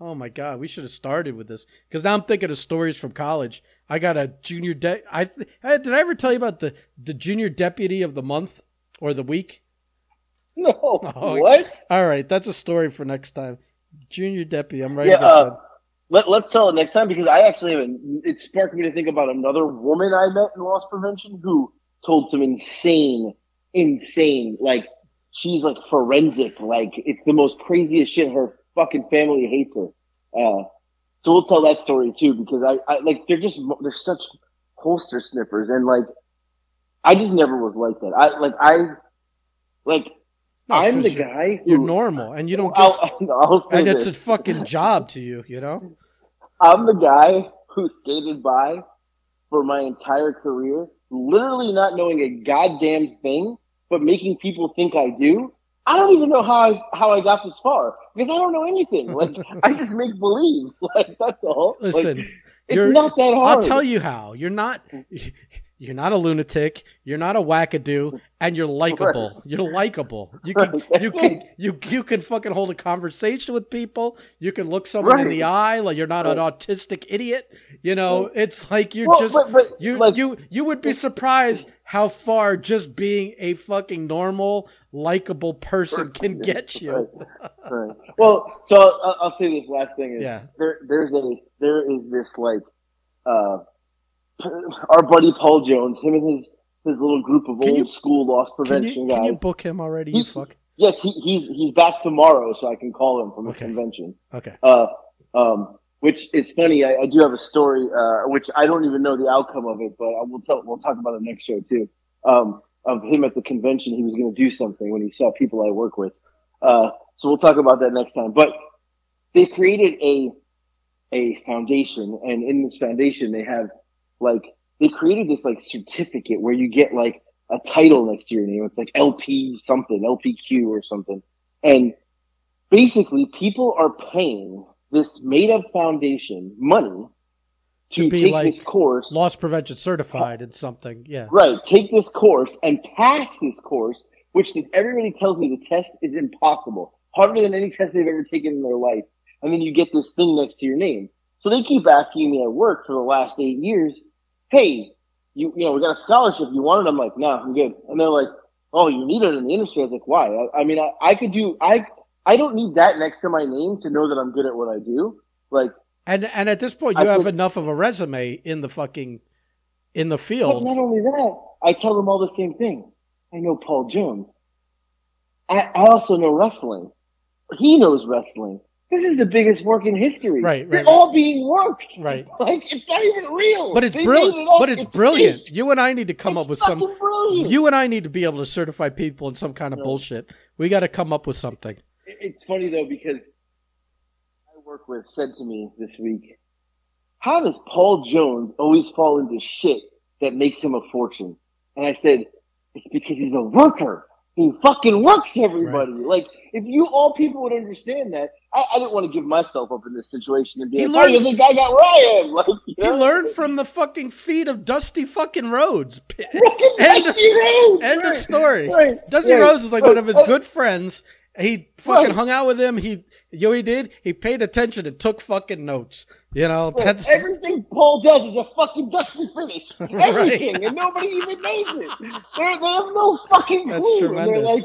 Oh my god, we should have started with this because now I'm thinking of stories from college. I got a junior de- I th- did I ever tell you about the the junior deputy of the month or the week? No, Oh, what? All right, that's a story for next time. Junior deputy, I'm writing Yeah, uh. Let, let's tell it next time because I actually have it sparked me to think about another woman I met in loss prevention who told some insane, insane, like she's like forensic, like it's the most craziest shit. Her fucking family hates her. Uh, so we'll tell that story too because I, I like they're just they're such holster sniffers and like I just never was like that. I like I like No, I'm the you're- guy who You're normal, and you don't give, I'll, I'll and it's a fucking job to you, you know. I'm the guy who skated by for my entire career, literally not knowing a goddamn thing, but making people think I do. I don't even know how I how I got this far because I don't know anything. Like I just make believe. Like that's all. Like, Listen, it's you're- not that hard. I'll tell you how. You're not. You're not a lunatic. You're not a wackadoo, and you're likable. You're likable. You can you can you you can fucking hold a conversation with people. You can look someone in the eye. Like you're not an autistic idiot. You know, it's like you're Well, just but- but, you like- you you would be surprised how far just being a fucking normal, likable person can get you. Right. Right. Well, so I'll, I'll say this last thing is Yeah. there there's a there is this like uh our buddy Paul Jones, him and his his little group of Can old you- school loss Can prevention you guys. can you book him already? You fuck. Yes, he, he's he's back tomorrow, so I can call him from a Okay. convention. Okay. Uh, um, which is funny. I, I do have a story, uh, which I don't even know the outcome of it, but I will tell. We'll talk about it next show too. Um, of him at the convention, he was going to do something when he saw people I work with. Uh, so we'll talk about that next time. But they created a a foundation, and in this foundation, they have like they created this like certificate where you get like a title next to your name. It's like LP something, LPQ or something. And basically people are paying this made up foundation money to, To be take like this course. Loss prevention certified in something. Yeah. Right. Take this course and pass this course, which everybody tells me the test is impossible. Harder than any test they've ever taken in their life. And then you get this thing next to your name. So they keep asking me at work for the last eight years, hey, you, you know, we got a scholarship. You want it? I'm like, no, I'm good. And they're like, oh, you need it in the industry. I was like, why? I, I mean, I, I could do, I, I don't need that next to my name to know that I'm good at what I do. Like, And and at this point, I you have think- enough of a resume in the fucking in the But field. not only that, I tell them all the same thing. I know Paul Jones. I, I also know wrestling. He knows wrestling. This is the biggest work in history. Right, right. They're right. all being worked. Right. Like it's not even real. But it's They brilliant. it. But it's, brilliant. fake. You and I need to come It's up with some. Brilliant. You and I need to be able to certify people in some kind of Right. bullshit. We got to come up with something. It's funny though because I work with said to me this week, "How does Paul Jones always fall into shit that makes him a fortune?" And I said, "It's because he's a worker. He fucking works everybody. Like if you all people would understand that, I, I didn't want to give myself up in this situation and be He like, oh, learned- "Oh, you think I got where I am?" Like you He know? learned from the fucking feet of Dusty fucking Rhodes. End of, end of story. right, Dusty right, Rhodes is like right. one of his good friends. He fucking Right. hung out with him. He, you know, he did. He paid attention and took fucking notes. You know, Look, that's everything Paul does is a fucking dusty finish. Everything, and nobody even knows it. They're, they have no fucking clue. That's tremendous. They're like,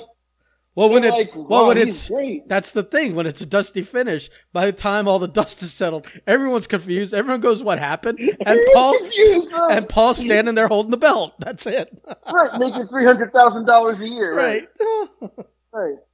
well when it like, well wow, when it's great. that's the thing when it's a dusty finish. By the time all the dust is settled, everyone's confused. Everyone goes, "What happened?" And Paul confused, right? and Paul's standing there holding the belt. That's it. right, making three hundred thousand dollars a year. right. right.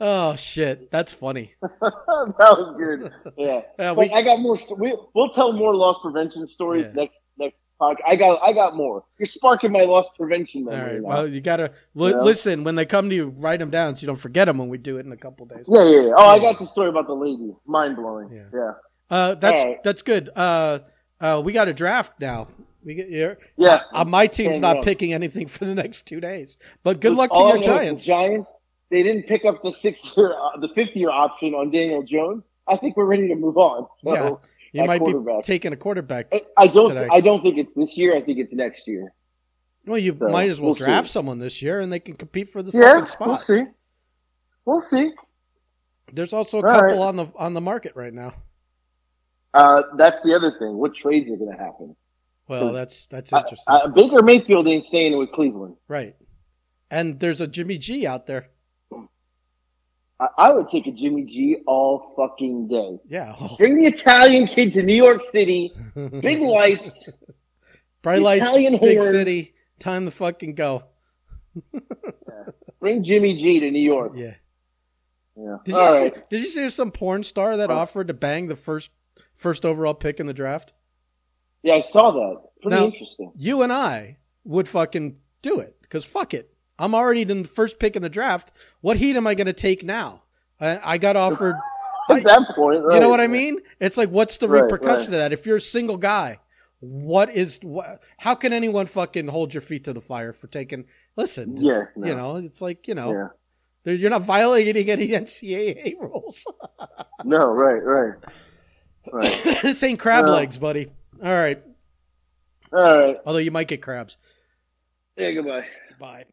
Oh shit, that's funny. that was good. Yeah, Yeah, we- I got more. We, we'll tell more loss prevention stories Yeah. next next podcast. I got I got more. You're sparking my loss prevention All right. now. Well, you gotta li- Yeah. listen when they come to you. Write them down so you don't forget them when we do it in a couple days. yeah, yeah, yeah. Oh, I got the story about the lady. Mind blowing. Yeah. Uh, that's right. that's good. Uh, uh, we got a draft now. We get here. Yeah. Uh, my team's not picking anything for the next two days. But good luck to your I know is the Giants. Giants. They didn't pick up the six year, uh, the fifth year option on Daniel Jones. I think we're ready to move on. So Yeah. You might be taking a quarterback. I- I don't. today. I don't think it's this year. I think it's next year. Well, you So, might as well we'll draft see. someone this year, and they can compete for the Yeah, fucking spot. we'll see. We'll see. There's also a All couple right. on the on the market right now. Uh, that's the other thing. What trades are going to happen? Well, that's that's interesting, uh, Baker Mayfield ain't staying with Cleveland. right? And there's a Jimmy G out there. I, would take a Jimmy G all fucking day. Yeah, Bring the Italian kid to New York City. Big lights. bright lights, Italian big horn. city, time to fucking go. Bring Jimmy G to New York. Yeah. Yeah. Did you All see, did you see there's some porn star that Oh. offered to bang the first first overall pick in the draft? Yeah, I saw that. Pretty Now- interesting. You and I would fucking do it because fuck it. I'm already in the first pick in the draft. What heat am I going to take now? I, I got offered. At that point, right, you know what I mean? It's like, what's the Right, repercussion right. of that? If you're a single guy, what is what? How can anyone fucking hold your feet to the fire for taking? Listen, Yeah, no. you know, it's like you know, Yeah. you're not violating any NCAA rules. No, right, right, right. this ain't crab No. legs, buddy. All right, All right. although you might get crabs. Yeah. Goodbye. Bye.